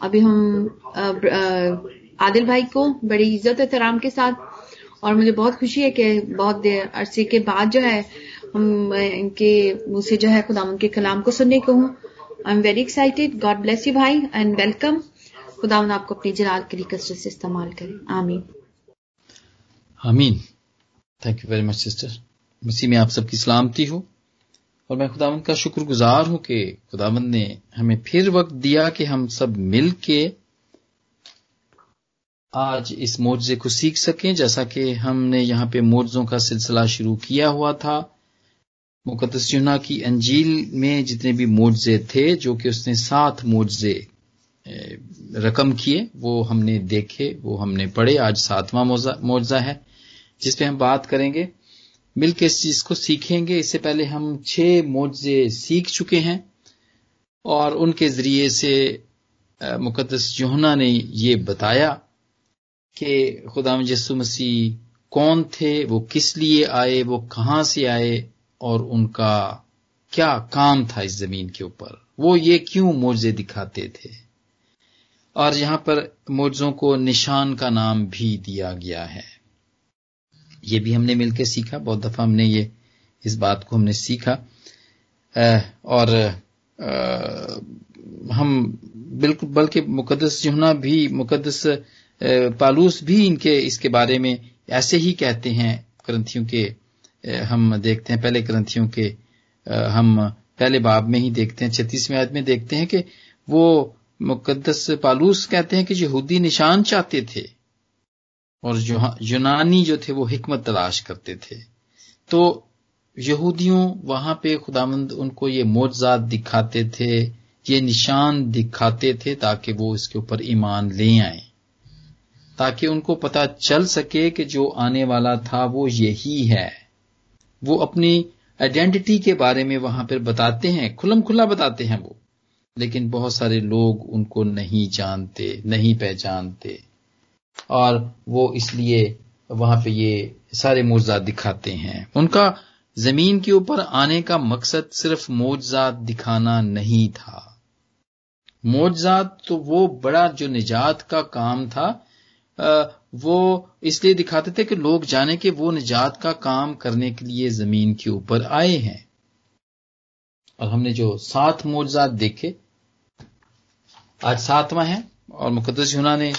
ابھی ہم عادل بھائی کو بڑی عزت احترام کے ساتھ، اور مجھے بہت خوشی ہے کہ بہت دیر عرصے کے بعد جو ہے، ہم ان کے منہ سے جو ہے خدا ان کے کلام کو سننے کو ہوں۔ I am very excited God bless you بھائی اینڈ ویلکم خدا ان آپ کو اپنی جلال کے لیے کثرت سے استعمال کرے۔ آمین۔ آمین۔ Thank you very much sister مسیح میں آپ سب کی سلامتی ہو۔ اور میں خدا کا شکر گزار ہوں کہ خدا نے ہمیں پھر وقت دیا کہ ہم سب مل کے آج اس معجزے کو سیکھ سکیں۔ جیسا کہ ہم نے یہاں پہ معجزوں کا سلسلہ شروع کیا ہوا تھا۔ مقدس یونا کی انجیل میں جتنے بھی معجزے تھے، جو کہ اس نے سات معجزے رقم کیے، وہ ہم نے دیکھے، وہ ہم نے پڑھے۔ آج ساتواں معجزہ ہے، جس پہ ہم بات کریں گے۔ مل کے اس چیز کو سیکھیں گے۔ اس سے پہلے ہم چھ معجزے سیکھ چکے ہیں اور ان کے ذریعے سے مقدس جوہنا نے یہ بتایا کہ خدا یسو مسیح کون تھے، وہ کس لیے آئے، وہ کہاں سے آئے اور ان کا کیا کام تھا اس زمین کے اوپر۔ وہ یہ کیوں موجے دکھاتے تھے؟ اور یہاں پر موجوں کو نشان کا نام بھی دیا گیا ہے۔ یہ بھی ہم نے مل کے سیکھا، بہت دفعہ ہم نے یہ، اس بات کو ہم نے سیکھا۔ اور ہم بالکل، بلکہ مقدس جہنا بھی، مقدس پالوس بھی ان کے، اس کے بارے میں ایسے ہی کہتے ہیں۔ کرنتھیوں کے ہم دیکھتے ہیں، پہلے کرنتھیوں کے ہم پہلے باب میں ہی دیکھتے ہیں، چھتیسویں آیت میں دیکھتے ہیں کہ وہ مقدس پالوس کہتے ہیں کہ یہودی نشان چاہتے تھے۔ اور یونانی جو تھے وہ حکمت تلاش کرتے تھے۔ تو یہودیوں وہاں پہ خدامند ان کو یہ موجزات دکھاتے تھے، یہ نشان دکھاتے تھے تاکہ وہ اس کے اوپر ایمان لے آئیں۔ تاکہ ان کو پتا چل سکے کہ جو آنے والا تھا وہ یہی ہے۔ وہ اپنی آئیڈینٹی کے بارے میں وہاں پہ بتاتے ہیں، کھلم کھلا بتاتے ہیں وہ۔ لیکن بہت سارے لوگ ان کو نہیں جانتے، نہیں پہچانتے۔ اور وہ اس لیے وہاں پہ یہ سارے موجزات دکھاتے ہیں۔ ان کا زمین کے اوپر آنے کا مقصد صرف موجزات دکھانا نہیں تھا۔ موجزات تو وہ بڑا جو نجات کا کام تھا وہ اس لیے دکھاتے تھے کہ لوگ جانے کہ وہ نجات کا کام کرنے کے لیے زمین کے اوپر آئے ہیں۔ اور ہم نے جو سات موجزات دیکھے، آج ساتواں ہے اور مقدس یونا نے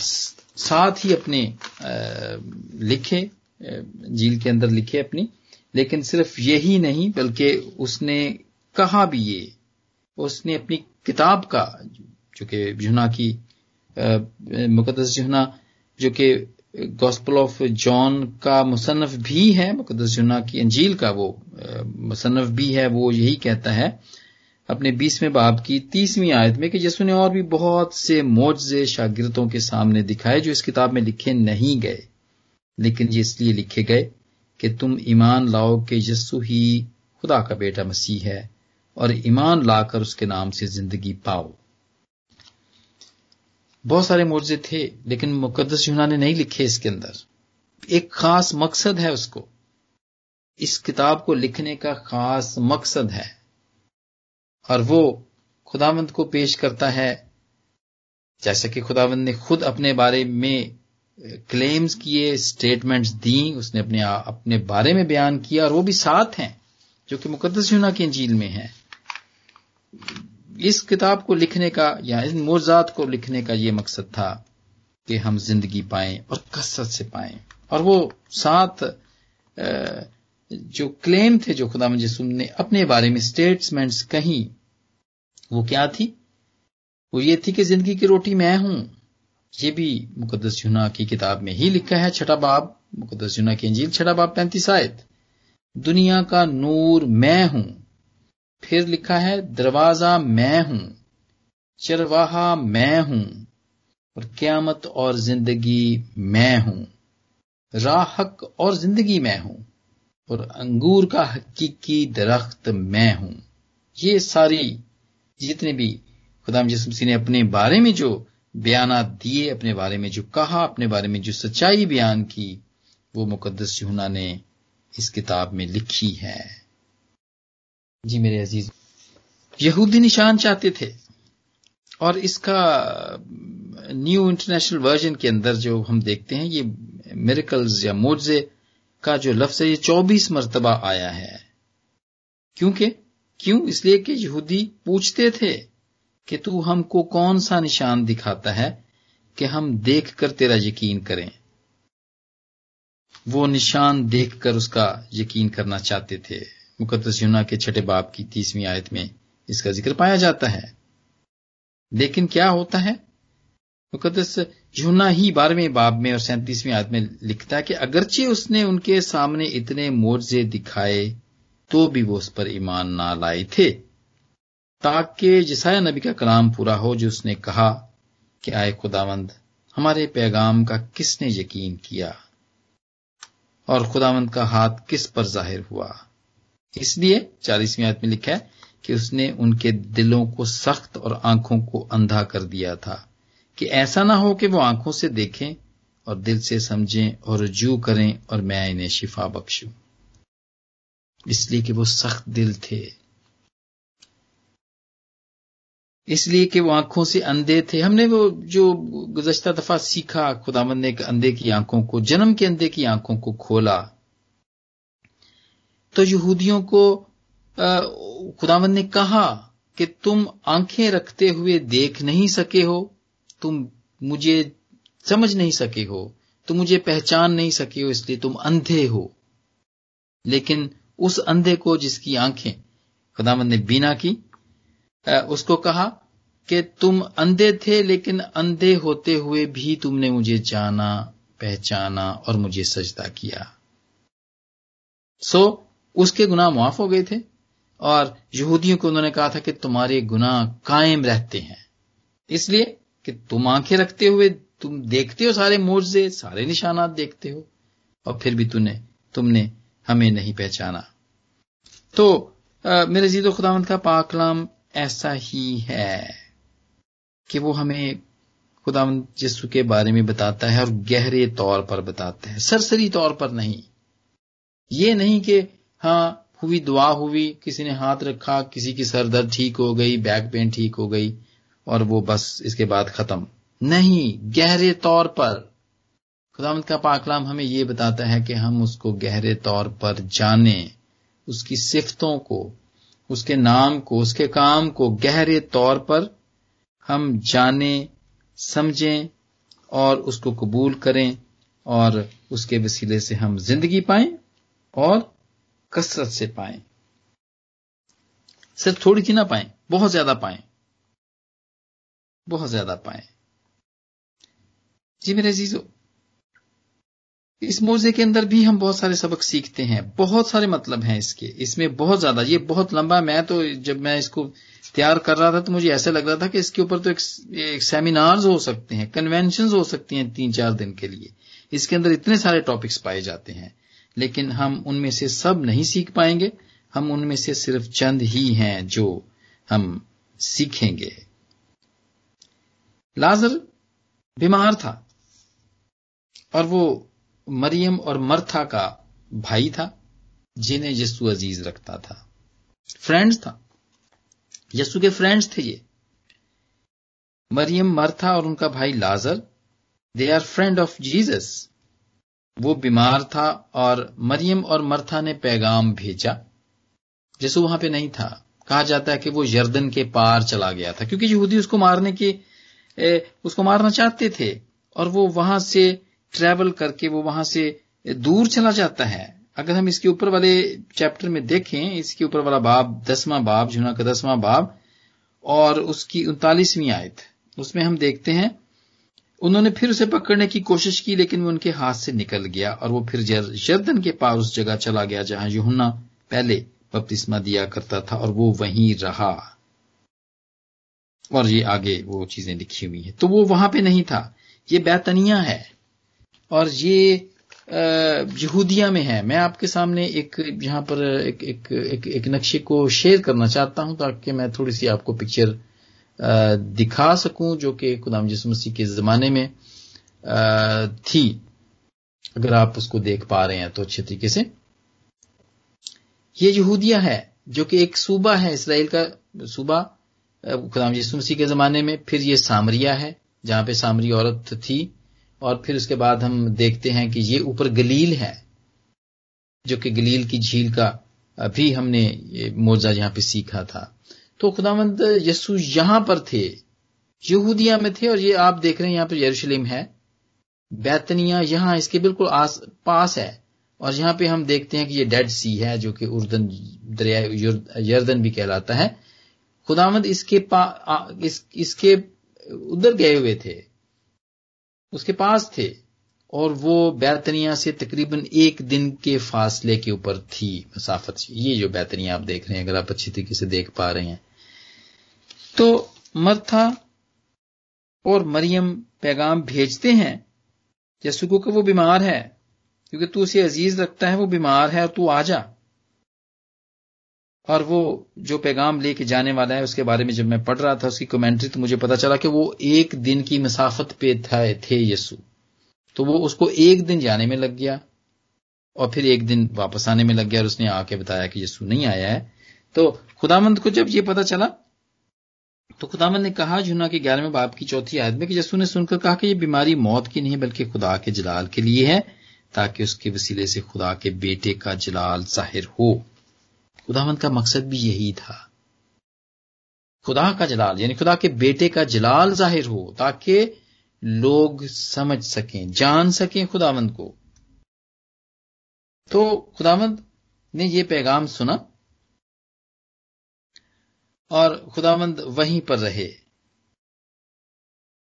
ساتھ ہی اپنے لکھے جیل کے اندر لکھے اپنی، لیکن صرف یہی نہیں، بلکہ اس نے کہا بھی یہ، اس نے اپنی کتاب کا، جو کہ جہنا کی مقدس جہنا جو کہ گوسپل آف جان کا مصنف بھی ہے، مقدس جہنا کی انجیل کا وہ مصنف بھی ہے، وہ یہی کہتا ہے اپنے بیسویں باب کی تیسویں آیت میں کہ یسو نے اور بھی بہت سے معجزے شاگردوں کے سامنے دکھائے جو اس کتاب میں لکھے نہیں گئے۔ لیکن یہ اس لیے لکھے گئے کہ تم ایمان لاؤ کہ یسو ہی خدا کا بیٹا مسیح ہے اور ایمان لا کر اس کے نام سے زندگی پاؤ۔ بہت سارے معجزے تھے، لیکن مقدس یونا نے نہیں لکھے اس کے اندر۔ ایک خاص مقصد ہے اس کو۔ اس کتاب کو لکھنے کا خاص مقصد ہے۔ اور وہ خداوند کو پیش کرتا ہے۔ جیسا کہ خداوند نے خود اپنے بارے میں کلیمز کیے اسٹیٹمنٹس دیں، اس نے اپنے اپنے بارے میں بیان کیا اور وہ بھی ساتھ ہیں، جو کہ مقدس یونا کی انجیل میں ہیں۔ اس کتاب کو لکھنے کا یا ان موزات کو لکھنے کا یہ مقصد تھا کہ ہم زندگی پائیں اور کثرت سے پائیں۔ اور وہ سات جو کلیم تھے جو خدا مجسم نے اپنے بارے میں اسٹیٹمنٹس کہیں، وہ کیا تھی؟ وہ یہ تھی کہ زندگی کی روٹی میں ہوں۔ یہ بھی مقدس یونا کی کتاب میں ہی لکھا ہے، چھٹا باب، مقدس یونا کی انجیل، چھٹا باب پینتیس آیت۔ دنیا کا نور میں ہوں۔ پھر لکھا ہے، دروازہ میں ہوں۔ چرواہا میں ہوں۔ اور قیامت اور زندگی میں ہوں۔ راہک اور زندگی میں ہوں۔ اور انگور کا حقیقی درخت میں ہوں۔ یہ ساری جتنے بھی خدا جسم سی نے اپنے بارے میں جو بیانات دیے، اپنے بارے میں جو کہا، اپنے بارے میں جو سچائی بیان کی، وہ مقدس یونا نے اس کتاب میں لکھی ہے۔ جی میرے عزیز، یہودی نشان چاہتے تھے۔ اور اس کا نیو انٹرنیشنل ورژن کے اندر جو ہم دیکھتے ہیں، یہ میریکلز یا مورزے کا جو لفظ ہے، یہ چوبیس مرتبہ آیا ہے۔ کیونکہ؟ کیوں؟ اس لیے کہ یہودی پوچھتے تھے کہ تو ہم کو کون سا نشان دکھاتا ہے کہ ہم دیکھ کر تیرا یقین کریں۔ وہ نشان دیکھ کر اس کا یقین کرنا چاہتے تھے۔ مقدس یونا کے چھٹے باپ کی تیسویں آیت میں اس کا ذکر پایا جاتا ہے۔ لیکن کیا ہوتا ہے؟ مقدس جھونا ہی بارہویں باب میں اور سینتیسویں آدمی لکھتا ہے کہ اگرچہ اس نے ان کے سامنے اتنے مورزے دکھائے، تو بھی وہ اس پر ایمان نہ لائے تھے۔ تاکہ جسایہ نبی کا کلام پورا ہو، جو اس نے کہا کہ آئے خداوند، ہمارے پیغام کا کس نے یقین کیا؟ اور خداوند کا ہاتھ کس پر ظاہر ہوا؟ اس لیے چالیسویں آدمی لکھا ہے کہ اس نے ان کے دلوں کو سخت اور آنکھوں کو اندھا کر دیا تھا۔ کہ ایسا نہ ہو کہ وہ آنکھوں سے دیکھیں اور دل سے سمجھیں اور رجوع کریں اور میں انہیں شفا بخشوں۔ اس لیے کہ وہ سخت دل تھے۔ اس لیے کہ وہ آنکھوں سے اندھے تھے۔ ہم نے وہ جو گزشتہ دفعہ سیکھا خدا مند نے اندھے کی آنکھوں کو، جنم کے اندھے کی آنکھوں کو کھولا۔ تو یہودیوں کو خداون نے کہا کہ تم آنکھیں رکھتے ہوئے دیکھ نہیں سکے ہو۔ تم مجھے سمجھ نہیں سکے ہو، تم مجھے پہچان نہیں سکے ہو، اس لیے تم اندھے ہو۔ لیکن اس اندھے کو جس کی آنکھیں خداون نے بینا کی اس کو کہا کہ تم اندھے تھے لیکن اندھے ہوتے ہوئے بھی تم نے مجھے جانا، پہچانا اور مجھے سجدہ کیا۔ سو، اس کے گناہ معاف ہو گئے تھے اور یہودیوں کو انہوں نے کہا تھا کہ تمہارے گناہ قائم رہتے ہیں۔ اس لیے کہ تم آنکھیں رکھتے ہوئے تم دیکھتے ہو سارے مورزے سارے نشانات دیکھتے ہو، اور پھر بھی تم نے تم نے ہمیں نہیں پہچانا۔ تو میرے زید و خداوند کا پاکلام ایسا ہی ہے کہ وہ ہمیں خداوند جسو کے بارے میں بتاتا ہے اور گہرے طور پر بتاتا ہے، سرسری طور پر نہیں۔ یہ نہیں کہ ہاں ہوئی دعا ہوئی، کسی نے ہاتھ رکھا، کسی کی سر درد ٹھیک ہو گئی، بیک پین ٹھیک ہو گئی اور وہ بس اس کے بعد ختم۔ نہیں، گہرے طور پر۔ خدامت کا پاکلام ہمیں یہ بتاتا ہے کہ ہم اس کو گہرے طور پر جانیں، اس کی صفتوں کو، اس کے نام کو، اس کے کام کو گہرے طور پر ہم جانیں، سمجھیں اور اس کو قبول کریں اور اس کے وسیلے سے ہم زندگی پائیں اور کثرت سے پائیں۔ صرف تھوڑی سی نہ پائیں، بہت زیادہ پائیں۔ بہت زیادہ پائیں۔ جی میرے عزیزو، اس موضے کے اندر بھی ہم بہت سارے سبق سیکھتے ہیں، بہت سارے مطلب ہیں اس کے۔ اس میں بہت زیادہ، یہ بہت لمبا، میں تو جب میں اس کو تیار کر رہا تھا تو مجھے ایسا لگ رہا تھا کہ اس کے اوپر تو ایک سیمینارز ہو سکتے ہیں کنوینشنز ہو سکتی ہیں تین چار دن کے لیے۔ اس کے اندر اتنے سارے ٹاپکس پائے جاتے ہیں، لیکن ہم ان میں سے سب نہیں سیکھ پائیں گے۔ ہم ان میں سے صرف چند ہی ہیں جو ہم سیکھیں گے۔ لازر بیمار تھا اور وہ مریم اور مرتھا کا بھائی تھا جنہیں یسو عزیز رکھتا تھا۔ فرینڈز تھا۔ یسو کے فرینڈز تھے یہ۔ مریم، مرتھا اور ان کا بھائی لازر they are friend of Jesus وہ بیمار تھا اور مریم اور مرتھا نے پیغام بھیجا۔ جسو وہاں پہ نہیں تھا۔ کہا جاتا ہے کہ وہ یردن کے پار چلا گیا تھا، کیونکہ یہودی اس کو مارنے کے اس کو مارنا چاہتے تھے اور وہ وہاں سے ٹریول کر کے وہ وہاں سے دور چلا جاتا ہے۔ اگر ہم اس کے اوپر والے چیپٹر میں دیکھیں، اس کے اوپر والا باب، دسواں باب جنا کا دسواں باب، اور اس کی انتالیسویں آیت، اس میں ہم دیکھتے ہیں، انہوں نے پھر اسے پکڑنے کی کوشش کی، لیکن وہ ان کے ہاتھ سے نکل گیا اور وہ پھر جردن کے پاس اس جگہ چلا گیا جہاں یونا پہلے بپتسمہ دیا کرتا تھا اور وہ وہیں رہا۔ اور یہ آگے وہ چیزیں لکھی ہوئی ہیں۔ تو وہ وہاں پہ نہیں تھا۔ یہ بیتنیا ہے۔ اور یہ یہودیہ میں ہے۔ میں آپ کے سامنے ایک یہاں پر ایک ایک, ایک, ایک نقشے کو شیئر کرنا چاہتا ہوں تاکہ میں تھوڑی سی آپ کو پکچر دکھا سکوں جو کہ خدام جس مسیح کے زمانے میں تھی۔ اگر آپ اس کو دیکھ پا رہے ہیں تو اچھے طریقے سے۔ یہ یہودیہ ہے جو کہ ایک صوبہ ہے اسرائیل کا صوبہ۔ خدام یسو مسیح کے زمانے میں پھر یہ سامریا ہے، جہاں پہ سامری عورت تھی، اور پھر اس کے بعد ہم دیکھتے ہیں کہ یہ اوپر گلیل ہے، جو کہ گلیل کی جھیل کا بھی ہم نے موزہ یہاں پہ سیکھا تھا۔ تو خدا مند یسو یہاں پر تھے، یہودیاں میں تھے، اور یہ آپ دیکھ رہے ہیں یہاں پہ یروشلم ہے۔ بیتنیا یہاں اس کے بالکل آس پاس ہے، اور یہاں پہ ہم دیکھتے ہیں کہ یہ ڈیڈ سی ہے، جو کہ اردن دریا یردن بھی کہلاتا ہے۔ خدامد اس کے پا اس, اس کے ادھر گئے ہوئے تھے۔ اس کے پاس تھے۔ اور وہ بیتنیا سے تقریباً ایک دن کے فاصلے کے اوپر تھی۔ مسافت یہ جو بیتنیا آپ دیکھ رہے ہیں اگر آپ اچھی طریقے سے دیکھ پا رہے ہیں۔ تو مرتھا اور مریم پیغام بھیجتے ہیں جسو کہ وہ بیمار ہے کیونکہ تو اسے عزیز رکھتا ہے وہ بیمار ہے اور تو آ جا۔ اور وہ جو پیغام لے کے جانے والا ہے، اس کے بارے میں جب میں پڑھ رہا تھا، اس کی کمنٹری تو مجھے پتا چلا کہ وہ ایک دن کی مسافت پہ تھے یسو۔ تو وہ اس کو ایک دن جانے میں لگ گیا اور پھر ایک دن واپس آنے میں لگ گیا اور اس نے آ کے بتایا کہ یسو نہیں آیا ہے۔ تو خدا مند کو جب یہ پتا چلا، تو خدا مند نے کہا جنا کہ گیارہویں باپ کی چوتھی عادت میں کہ یسو نے سن کر کہا کہ یہ بیماری موت کی نہیں بلکہ خدا کے جلال کے لیے ہے، تاکہ اس کے وسیلے سے خدا کے بیٹے کا جلال ظاہر ہو۔ خدا مند کا مقصد بھی یہی تھا۔ خدا کا جلال یعنی خدا کے بیٹے کا جلال ظاہر ہو تاکہ لوگ سمجھ سکیں، جان سکیں خدا مند کو۔ تو خدا مند نے یہ پیغام سنا اور خدا مند وہیں پر رہے۔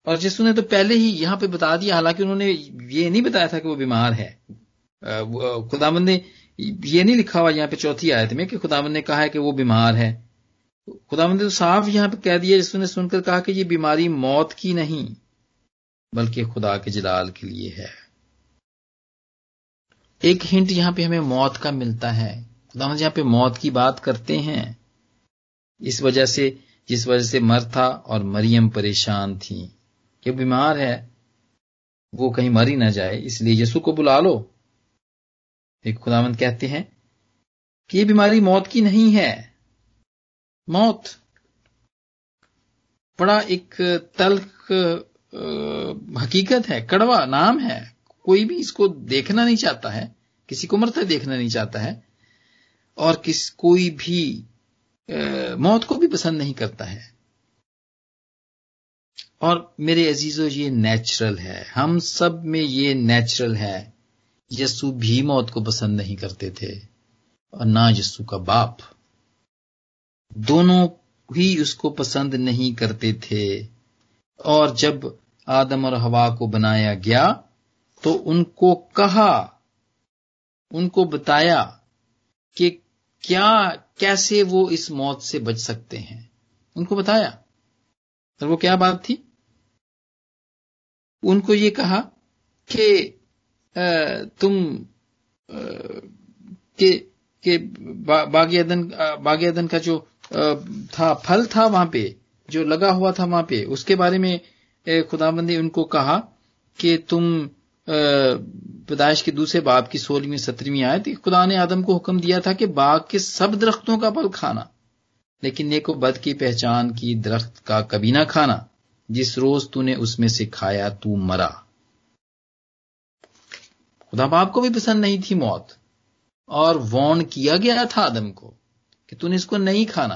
اور جس نے تو پہلے ہی یہاں پہ بتا دیا، حالانکہ انہوں نے یہ نہیں بتایا تھا کہ وہ بیمار ہے۔ خدا مند نے یہ نہیں لکھا ہوا یہاں پہ چوتھی آیت میں کہ خدا نے کہا ہے کہ وہ بیمار ہے۔ خدا مند نے تو صاف یہاں پہ کہہ دیا، جس نے سن کر کہا کہ یہ بیماری موت کی نہیں، بلکہ خدا کے جلال کے لیے ہے۔ ایک ہنٹ یہاں پہ ہمیں موت کا ملتا ہے۔ خدا یہاں پہ موت کی بات کرتے ہیں۔ اس وجہ سے، جس وجہ سے مرتھا اور مریم پریشان تھیں کہ بیمار ہے، وہ کہیں مر ہی نہ جائے، اس لیے یسو کو بلا لو۔ ایک خداوند کہتے ہیں کہ یہ بیماری موت کی نہیں ہے۔ موت بڑا ایک تلخ حقیقت ہے، کڑوا نام ہے۔ کوئی بھی اس کو دیکھنا نہیں چاہتا ہے، کسی کو مرتا دیکھنا نہیں چاہتا ہے، اور کس، کوئی بھی موت کو بھی پسند نہیں کرتا ہے۔ اور میرے عزیزو، یہ نیچرل ہے۔ ہم سب میں یہ نیچرل ہے۔ یسو بھی موت کو پسند نہیں کرتے تھے اور نہ یسو کا باپ۔ دونوں ہی اس کو پسند نہیں کرتے تھے۔ اور جب آدم اور ہوا کو بنایا گیا تو ان کو کہا، ان کو بتایا کہ کیا، کیسے وہ اس موت سے بچ سکتے ہیں۔ ان کو بتایا۔ اور وہ کیا بات تھی؟ ان کو یہ کہا کہ تم باغ ادن کا جو تھا، پھل تھا وہاں پہ، جو لگا ہوا تھا وہاں پہ، اس کے بارے میں خدا بند نے ان کو کہا کہ تم پیدائش کے دوسرے باپ کی سولہویں، سترویں آئے خدا نے آدم کو حکم دیا تھا کہ باغ کے سب درختوں کا پھل کھانا، لیکن نیک و بد کی پہچان کی درخت کا کبھی نہ کھانا، جس روز تو نے اس میں سے کھایا تو مرا۔ خدا باپ کو بھی پسند نہیں تھی موت۔ اور وون کیا گیا تھا آدم کو کہ تو نے اس کو نہیں کھانا۔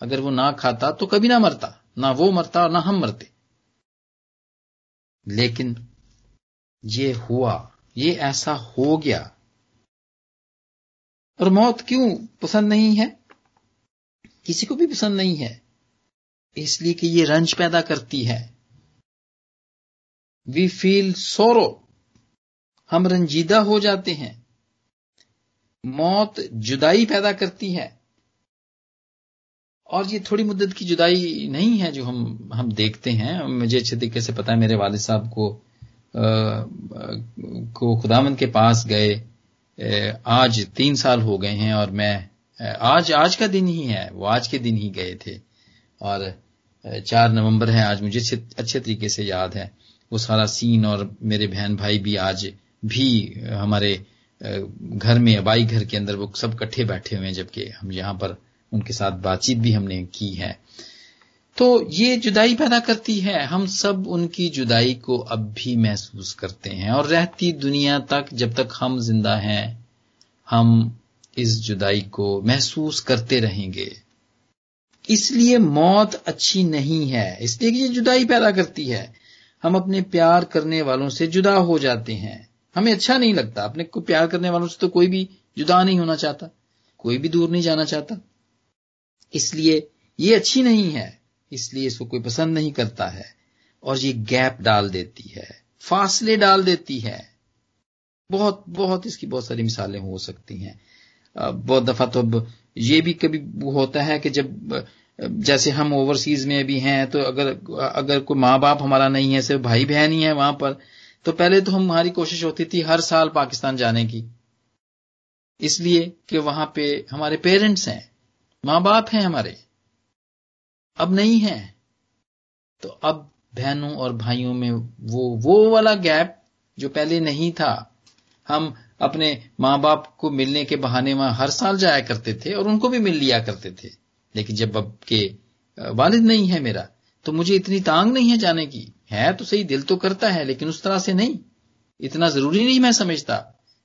اگر وہ نہ کھاتا تو کبھی نہ مرتا، نہ وہ مرتا اور نہ ہم مرتے۔ لیکن یہ ہوا، یہ ایسا ہو گیا۔ اور موت کیوں پسند نہیں ہے؟ کسی کو بھی پسند نہیں ہے۔ اس لیے کہ یہ رنج پیدا کرتی ہے۔ وی فیل سورو ہم رنجیدہ ہو جاتے ہیں۔ موت جدائی پیدا کرتی ہے۔ اور یہ تھوڑی مدت کی جدائی نہیں ہے جو ہم ہم دیکھتے ہیں۔ مجھے اچھے طریقے سے پتا ہے، میرے والد صاحب کو کو خدامند کے پاس گئے۔ آج تین سال ہو گئے ہیں اور میں آج آج کا دن ہی ہے۔ وہ آج کے دن ہی گئے تھے۔ اور چار نومبر ہے آج مجھے اچھے طریقے سے یاد ہے۔ وہ سارا سین اور میرے بہن بھائی بھی آج بھی ہمارے گھر میں، ابائی گھر کے اندر وہ سب کٹھے بیٹھے ہوئے ہیں، جبکہ ہم یہاں پر ان کے ساتھ بات چیت بھی ہم نے کی ہے۔ تو یہ جدائی پیدا کرتی ہے۔ ہم سب ان کی جدائی کو اب بھی محسوس کرتے ہیں۔ اور رہتی دنیا تک جب تک ہم زندہ ہیں، ہم اس جدائی کو محسوس کرتے رہیں گے۔ اس لیے موت اچھی نہیں ہے۔ اس لیے کہ یہ جدائی پیدا کرتی ہے۔ ہم اپنے پیار کرنے والوں سے جدا ہو جاتے ہیں۔ ہمیں اچھا نہیں لگتا۔ اپنے کو پیار کرنے والوں سے تو کوئی بھی جدا نہیں ہونا چاہتا۔ کوئی بھی دور نہیں جانا چاہتا۔ اس لیے یہ اچھی نہیں ہے۔ اس لیے اس کو کوئی پسند نہیں کرتا ہے۔ اور یہ گیپ ڈال دیتی ہے۔ فاصلے ڈال دیتی ہے۔ بہت بہت اس کی بہت ساری مثالیں ہو سکتی ہیں۔ بہت دفعہ تو یہ بھی کبھی ہوتا ہے کہ جب جیسے ہم اوورسیز میں بھی ہیں تو اگر اگر کوئی ماں باپ ہمارا نہیں ہے، صرف بھائی بہن ہی ہے وہاں پر تو پہلے تو ہماری کوشش ہوتی تھی ہر سال پاکستان جانے کی۔ اس لیے کہ وہاں پہ ہمارے پیرنٹس ہیں، ماں باپ ہیں ہمارے۔ اب نہیں ہے تو اب بہنوں اور بھائیوں میں وہ وہ والا گیپ جو پہلے نہیں تھا، ہم اپنے ماں باپ کو ملنے کے بہانے وہاں ہر سال جایا کرتے تھے اور ان کو بھی مل لیا کرتے تھے۔ لیکن جب اب کے والد نہیں ہے میرا، تو مجھے اتنی تانگ نہیں ہے جانے کی۔ ہے تو صحیح دل تو کرتا ہے، لیکن اس طرح سے نہیں۔ اتنا ضروری نہیں میں سمجھتا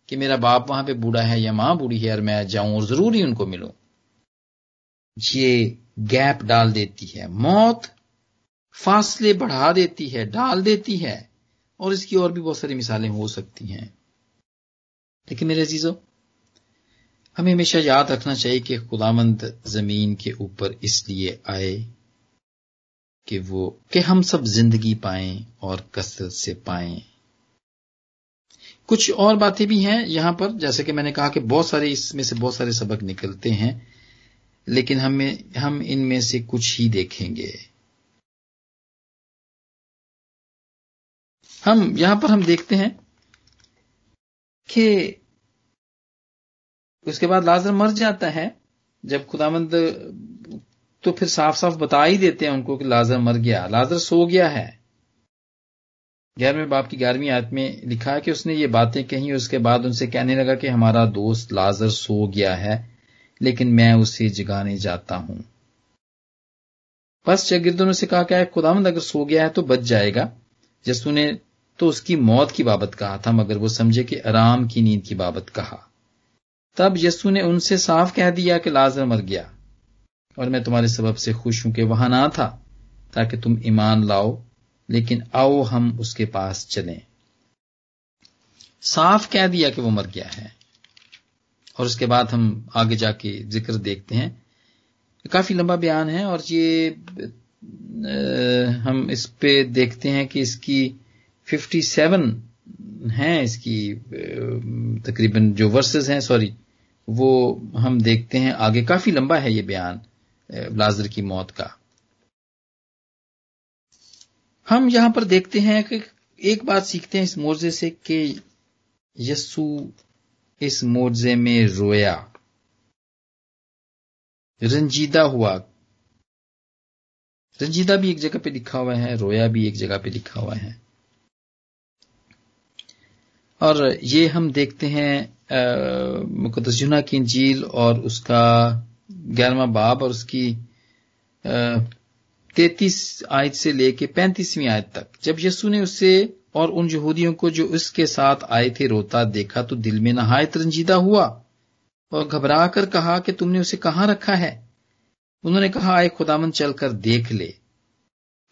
کہ میرا باپ وہاں پہ بوڑھا ہے یا ماں بوڑھی ہے اور میں جاؤں اور ضروری ان کو ملوں۔ یہ گیپ ڈال دیتی ہے، موت فاصلے بڑھا دیتی ہے، ڈال دیتی ہے، اور اس کی اور بھی بہت ساری مثالیں ہو سکتی ہیں۔ لیکن میرے عزیزو، ہمیں ہمیشہ یاد رکھنا چاہیے کہ خدامند زمین کے اوپر اس لیے آئے۔ کہ وہ کہ ہم سب زندگی پائیں اور کثرت سے پائیں۔ کچھ اور باتیں بھی ہیں یہاں پر، جیسے کہ میں نے کہا کہ بہت سارے اس میں سے بہت سارے سبق نکلتے ہیں، لیکن ہمیں ہم ان میں سے کچھ ہی دیکھیں گے۔ ہم، یہاں پر ہم دیکھتے ہیں کہ اس کے بعد لازر مر جاتا ہے جب خدا مند تو پھر صاف صاف بتا ہی دیتے ہیں ان کو کہ لازر مر گیا، لازر سو گیا ہے۔ گیارہویں باپ کی گیارہویں آیت میں لکھا ہے کہ اس نے یہ باتیں کہیں، اس کے بعد ان سے کہنے لگا کہ ہمارا دوست لازر سو گیا ہے، لیکن میں اسے جگانے جاتا ہوں۔ بس شاگردوں نے سے کہا کہ خدا مند اگر سو گیا ہے تو بچ جائے گا۔ جسو نے تو اس کی موت کی بابت کہا تھا، مگر وہ سمجھے کہ آرام کی نیند کی بابت کہا۔ تب یسو نے ان سے صاف کہہ دیا کہ لازر مر گیا۔ اور میں تمہارے سبب سے خوش ہوں کہ وہاں نہ تھا تاکہ تم ایمان لاؤ، لیکن آؤ ہم اس کے پاس چلیں۔ صاف کہہ دیا کہ وہ مر گیا ہے۔ اور اس کے بعد ہم آگے جا کے ذکر دیکھتے ہیں۔ کافی لمبا بیان ہے اور یہ ہم اس پہ دیکھتے ہیں کہ اس کی ففٹی سیون ہیں، اس کی تقریباً جو ورسز ہیں، سوری، وہ ہم دیکھتے ہیں۔ آگے کافی لمبا ہے یہ بیان۔ لازر کی موت کا۔ ہم یہاں پر دیکھتے ہیں کہ ایک بات سیکھتے ہیں اس مورزے سے کہ یسو اس مورزے میں رویا۔ رنجیدہ ہوا۔ رنجیدہ بھی ایک جگہ پہ لکھا ہوا ہے، رویا بھی ایک جگہ پہ لکھا ہوا ہے۔ اور یہ ہم دیکھتے ہیں مقدس جنا کی انجیل اور اس کا گیارہواں باب اور اس کی تینتیس آیت سے لے کے پینتیسویں آیت تک۔ جب یسو نے اسے اور ان یہودیوں کو جو اس کے ساتھ آئے تھے روتا دیکھا تو دل میں نہایت رنجیدہ ہوا اور گھبرا کر کہا کہ تم نے اسے کہاں رکھا ہے؟ انہوں نے کہا، آئے خدامن چل کر دیکھ لے۔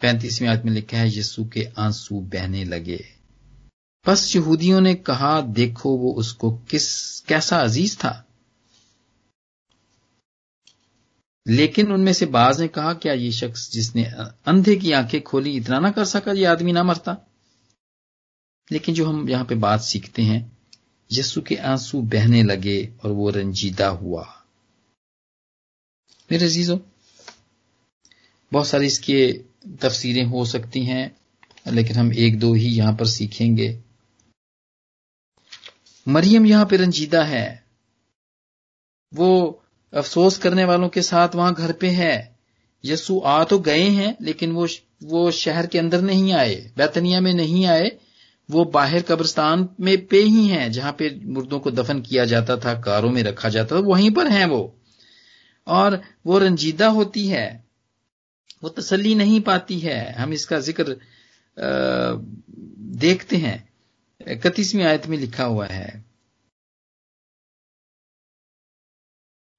پینتیسویں آیت میں لکھا ہے، یسو کے آنسو بہنے لگے۔ بس یہودیوں نے کہا، دیکھو وہ اس کو کس، کیسا عزیز تھا۔ لیکن ان میں سے بعض نے کہا کیا یہ شخص جس نے اندھے کی آنکھیں کھولی اتنا نہ کر سکا یہ آدمی نہ مرتا۔ لیکن جو ہم یہاں پہ بات سیکھتے ہیں یسو کے آنسو بہنے لگے اور وہ رنجیدہ ہوا۔ میرے عزیزو، بہت ساری اس کے تفسیریں ہو سکتی ہیں، لیکن ہم ایک دو ہی یہاں پر سیکھیں گے۔ مریم یہاں پہ رنجیدہ ہے۔ وہ افسوس کرنے والوں کے ساتھ وہاں گھر پہ ہے یسو آ تو گئے ہیں، لیکن وہ وہ شہر کے اندر نہیں آئے، بیتنیا میں نہیں آئے۔ وہ باہر قبرستان میں پہ ہی ہیں، جہاں پہ مردوں کو دفن کیا جاتا تھا، کاروں میں رکھا جاتا تھا، وہیں پر ہیں وہ۔ اور وہ رنجیدہ ہوتی ہے۔ وہ تسلی نہیں پاتی ہے۔ ہم اس کا ذکر دیکھتے ہیں۔ اکتیسویں آیت میں لکھا ہوا ہے۔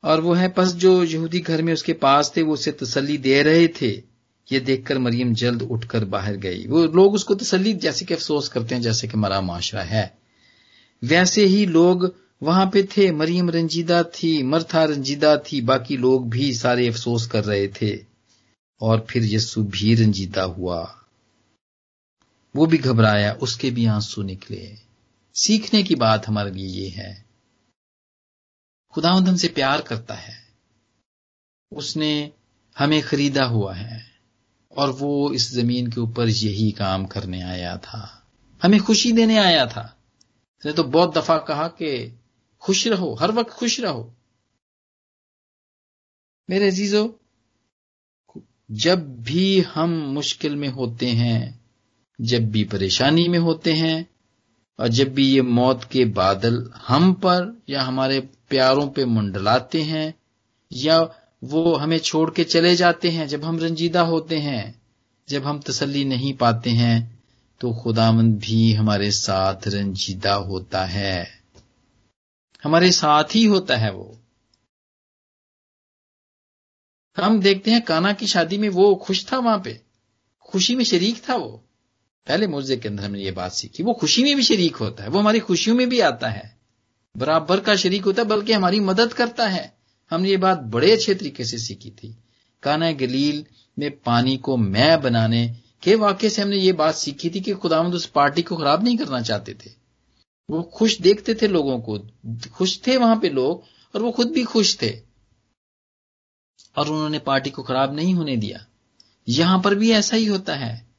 اور وہ ہے پس جو یہودی گھر میں اس کے پاس تھے، وہ اسے تسلی دے رہے تھے۔ یہ دیکھ کر مریم جلد اٹھ کر باہر گئی۔ وہ لوگ اس کو تسلی جیسے کہ افسوس کرتے ہیں، جیسے کہ مرا معاشرہ ہے۔ ویسے ہی لوگ وہاں پہ تھے۔ مریم رنجیدہ تھی، مرتھا رنجیدہ تھی۔ باقی لوگ بھی سارے افسوس کر رہے تھے۔ اور پھر یسو بھی رنجیدہ ہوا۔ وہ بھی گھبرایا، اس کے بھی آنسو نکلے۔ سیکھنے کی بات ہمارے لیے یہ ہے۔ خدا ہم سے پیار کرتا ہے۔ اس نے ہمیں خریدا ہوا ہے اور وہ اس زمین کے اوپر یہی کام کرنے آیا تھا۔ ہمیں خوشی دینے آیا تھا۔ اس نے تو بہت دفعہ کہا کہ خوش رہو، ہر وقت خوش رہو۔ میرے عزیزو، جب بھی ہم مشکل میں ہوتے ہیں، جب بھی پریشانی میں ہوتے ہیں اور جب بھی یہ موت کے بادل ہم پر یا ہمارے پیاروں پہ منڈلاتے ہیں یا وہ ہمیں چھوڑ کے چلے جاتے ہیں جب ہم رنجیدہ ہوتے ہیں، جب ہم تسلی نہیں پاتے ہیں، تو خدا مند بھی ہمارے ساتھ رنجیدہ ہوتا ہے۔ ہمارے ساتھ ہی ہوتا ہے وہ۔ ہم دیکھتے ہیں کانا کی شادی میں وہ خوش تھا وہاں پہ۔ خوشی میں شریک تھا وہ۔ پہلے مرزے کے اندر ہم نے یہ بات سیکھی، وہ خوشی میں بھی شریک ہوتا ہے، وہ ہماری خوشیوں میں بھی آتا ہے۔ برابر کا شریک ہوتا ہے، بلکہ ہماری مدد کرتا ہے۔ ہم نے یہ بات بڑے اچھے طریقے سے سیکھی تھی۔ کانا گلیل میں پانی کو میں بنانے کے واقعے سے ہم نے یہ بات سیکھی تھی کہ خدا اس پارٹی کو خراب نہیں کرنا چاہتے تھے۔ وہ خوش دیکھتے تھے لوگوں کو، خوش تھے وہاں پہ لوگ اور وہ خود بھی خوش تھے۔ اور انہوں نے پارٹی کو خراب نہیں ہونے دیا۔ یہاں پر بھی ایسا ہی ہوتا ہے۔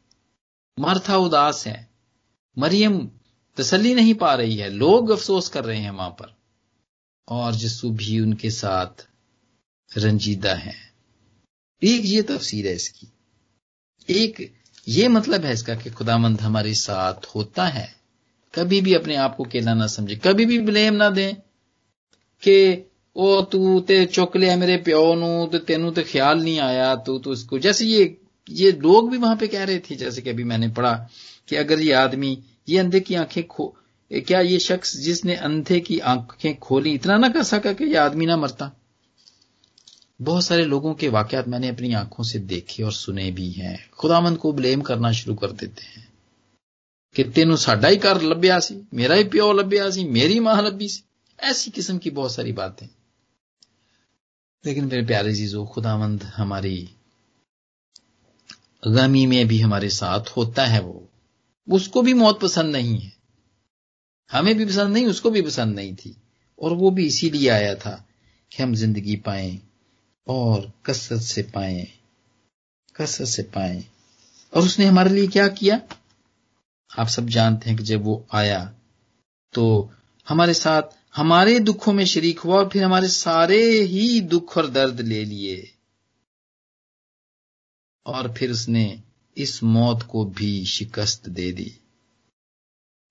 مرتھا اداس ہے۔ مریم تسلی نہیں پا رہی ہے۔ لوگ افسوس کر رہے ہیں وہاں پر۔ اور جسو بھی ان کے ساتھ رنجیدہ ہے ایک یہ تفسیر ہے اس کی۔ ایک یہ مطلب ہے اس کا کہ خدا مند ہمارے ساتھ ہوتا ہے۔ کبھی بھی اپنے آپ کو کہنا نہ سمجھے۔ کبھی بھی بلیم نہ دیں کہ او تو تے چک لیا میرے پیو نو تو تینو تے خیال نہیں آیا تو تو اس کو۔ جیسے یہ یہ لوگ بھی وہاں پہ کہہ رہے تھے، جیسے کہ ابھی میں نے پڑھا کہ اگر یہ آدمی، یہ اندھے کی آنکھیں کھو، کیا یہ شخص جس نے اندھے کی آنکھیں کھولی، اتنا نہ کر سکا کہ یہ آدمی نہ مرتا؟ بہت سارے لوگوں کے واقعات میں نے اپنی آنکھوں سے دیکھے اور سنے بھی ہیں۔ خدا مند کو بلیم کرنا شروع کر دیتے ہیں۔ کہ تینوں ساڈا ہی کر لبیا سی میرا ہی پیو لبیا سی میری ماں لبی سی۔ ایسی قسم کی بہت ساری باتیں۔ لیکن میرے پیارے چیزوں خدا مند ہماری غمی میں بھی ہمارے ساتھ ہوتا ہے وہ۔ اس کو بھی موت پسند نہیں ہے۔ ہمیں بھی پسند نہیں، اس کو بھی پسند نہیں تھی۔ اور وہ بھی اسی لیے آیا تھا کہ ہم زندگی پائیں اور کثرت سے پائیں۔ کثرت سے پائیں۔ اور اس نے ہمارے لیے کیا کیا؟ آپ سب جانتے ہیں کہ جب وہ آیا تو ہمارے ساتھ ہمارے دکھوں میں شریک ہوا اور پھر ہمارے سارے ہی دکھ اور درد لے لیے۔ اور پھر اس نے اس موت کو بھی شکست دے دی۔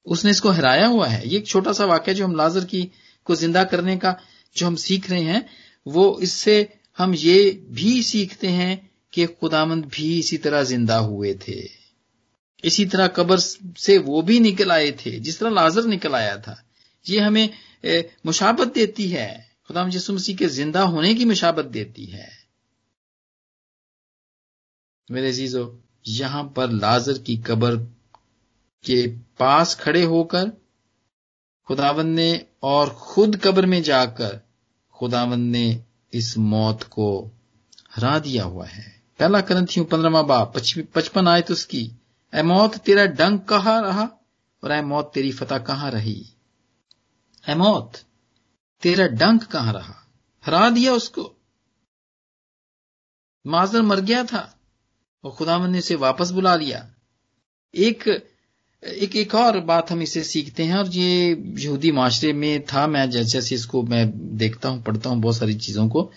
اس نے اس کو ہرایا ہوا ہے۔ یہ ایک چھوٹا سا واقعہ جو ہم لازر کی کو زندہ کرنے کا جو ہم سیکھ رہے ہیں، وہ اس سے ہم یہ بھی سیکھتے ہیں کہ خدامند بھی اسی طرح زندہ ہوئے تھے۔ اسی طرح قبر سے وہ بھی نکل آئے تھے۔ جس طرح لازر نکل آیا تھا۔ یہ ہمیں مشابت دیتی ہے۔ خدا یسو مسیح کے زندہ ہونے کی مشابت دیتی ہے۔ میرے عزیزو، یہاں پر لازر کی قبر کے پاس کھڑے ہو کر خداون نے اور خود قبر میں جا کر خداون نے اس موت کو ہرا دیا ہوا ہے۔ پہلا کرنتھیوں پندرہ باپ پچپن آئے تو اس کی، اے موت تیرا ڈنگ کہاں رہا اور اے موت تیری فتح کہاں رہی؟ اے موت تیرا ڈنک کہاں رہا؟ ہرا دیا اس کو۔ مازر مر گیا تھا۔ اور خدا نے اسے واپس بلا لیا۔ ایک ایک ایک اور بات ہم اسے سیکھتے ہیں اور یہ یہودی معاشرے میں تھا۔ میں جیسے جیسے اس کو میں دیکھتا ہوں، پڑھتا ہوں بہت ساری چیزوں کو۔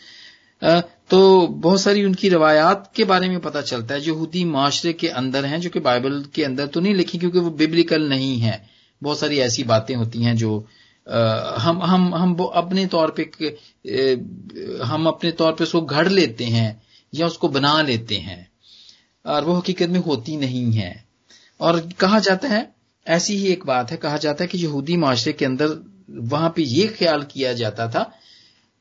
تو بہت ساری ان کی روایات کے بارے میں پتہ چلتا ہے۔ یہودی معاشرے کے اندر ہیں جو کہ بائبل کے اندر تو نہیں لکھی کیونکہ وہ ببلیکل نہیں ہے بہت ساری ایسی باتیں ہوتی ہیں جو ہم ہم ہم اپنے طور پہ ہم اپنے طور پہ اس کو گھڑ لیتے ہیں یا اس کو بنا لیتے ہیں۔ اور وہ حقیقت میں ہوتی نہیں ہے اور کہا جاتا ہے، ایسی ہی ایک بات ہے، کہا جاتا ہے کہ یہودی معاشرے کے اندر وہاں پہ یہ خیال کیا جاتا تھا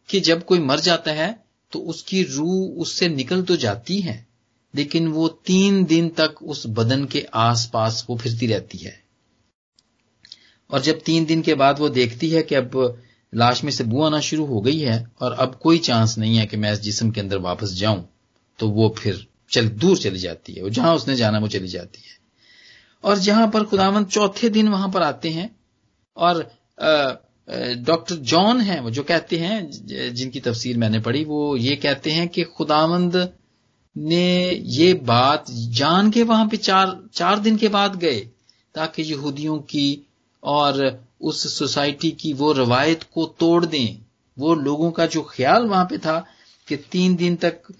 کہ جب کوئی مر جاتا ہے تو اس کی روح اس سے نکل تو جاتی ہے، لیکن وہ تین دن تک اس بدن کے آس پاس وہ پھرتی رہتی ہے۔ اور جب تین دن کے بعد وہ دیکھتی ہے کہ اب لاش میں سے بو آنا شروع ہو گئی ہے اور اب کوئی چانس نہیں ہے کہ میں اس جسم کے اندر واپس جاؤں، تو وہ پھر چل دور چلی جاتی ہے جہاں اس نے جانا وہ چلی جاتی ہے۔ اور جہاں پر خداوند چوتھے دن وہاں پر آتے ہیں، اور ڈاکٹر جان ہیں وہ جو کہتے ہیں، جن کی تفسیر میں نے پڑھی، وہ یہ کہتے ہیں کہ خداوند نے یہ بات جان کے وہاں پہ چار چار دن کے بعد گئے، تاکہ یہودیوں کی اور اس سوسائٹی کی وہ روایت کو توڑ دیں۔ وہ لوگوں کا جو خیال وہاں پہ تھا کہ تین دن تک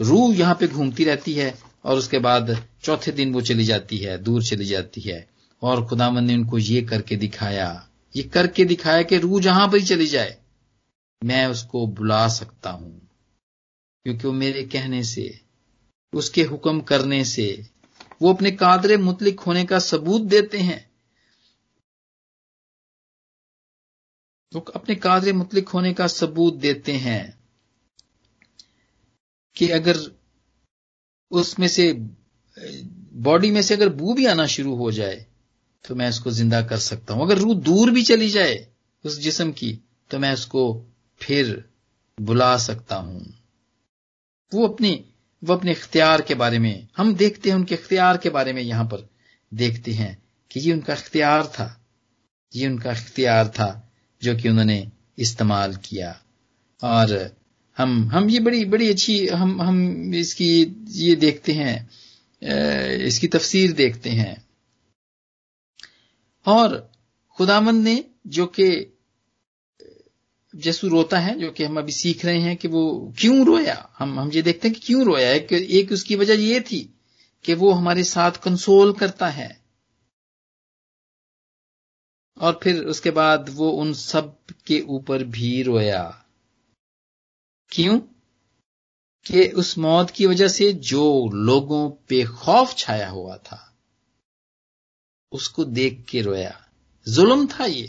روح یہاں پہ گھومتی رہتی ہے اور اس کے بعد چوتھے دن وہ چلی جاتی ہے، دور چلی جاتی ہے۔ اور خدا مند نے ان کو یہ کر کے دکھایا، یہ کر کے دکھایا کہ روح جہاں پر چلی جائے۔ میں اس کو بلا سکتا ہوں، کیونکہ وہ میرے کہنے سے، اس کے حکم کرنے سے، وہ اپنے قادر متلق ہونے کا ثبوت دیتے ہیں۔ وہ اپنے قادر متلق ہونے کا ثبوت دیتے ہیں۔ کہ اگر اس میں سے، باڈی میں سے اگر بو بھی آنا شروع ہو جائے، تو میں اس کو زندہ کر سکتا ہوں۔ اگر روح دور بھی چلی جائے اس جسم کی، تو میں اس کو پھر بلا سکتا ہوں۔ وہ اپنی، وہ اپنے اختیار کے بارے میں، ہم دیکھتے ہیں ان کے اختیار کے بارے میں یہاں پر دیکھتے ہیں کہ یہ ان کا اختیار تھا۔ یہ ان کا اختیار تھا جو کہ انہوں نے استعمال کیا۔ اور ہم ہم یہ بڑی بڑی اچھی، ہم ہم اس کی یہ دیکھتے ہیں اس کی تفسیر دیکھتے ہیں۔ اور خدامند نے جو کہ جسو روتا ہے، جو کہ ہم ابھی سیکھ رہے ہیں کہ وہ کیوں رویا؟ ہم ہم یہ دیکھتے ہیں کہ کیوں رویا؟ ایک ایک اس کی وجہ یہ تھی کہ وہ ہمارے ساتھ کنسول کرتا ہے۔ اور پھر اس کے بعد وہ ان سب کے اوپر بھی رویا۔ کیوں؟ کہ اس موت کی وجہ سے جو لوگوں پہ خوف چھایا ہوا تھا، اس کو دیکھ کے رویا۔ ظلم تھا یہ۔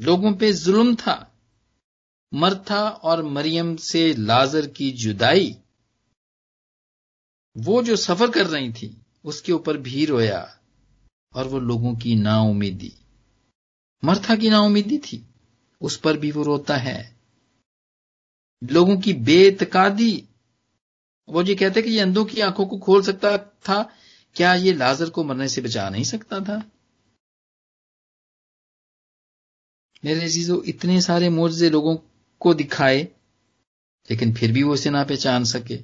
لوگوں پہ ظلم تھا۔ مرتھا اور مریم سے لازر کی جدائی۔ وہ جو سفر کر رہی تھی اس کے اوپر بھی رویا اور وہ لوگوں کی نا امیدی مرتھا کی نا امیدی تھی، اس پر بھی وہ روتا ہے۔ لوگوں کی بے اعتقادی، وہ یہ کہتے کہ یہ اندوں کی آنکھوں کو کھول سکتا تھا، کیا یہ لازر کو مرنے سے بچا نہیں سکتا تھا؟ میرے عزیزو، اتنے سارے معجزے لوگوں کو دکھائے، لیکن پھر بھی وہ اسے نہ پہچان سکے۔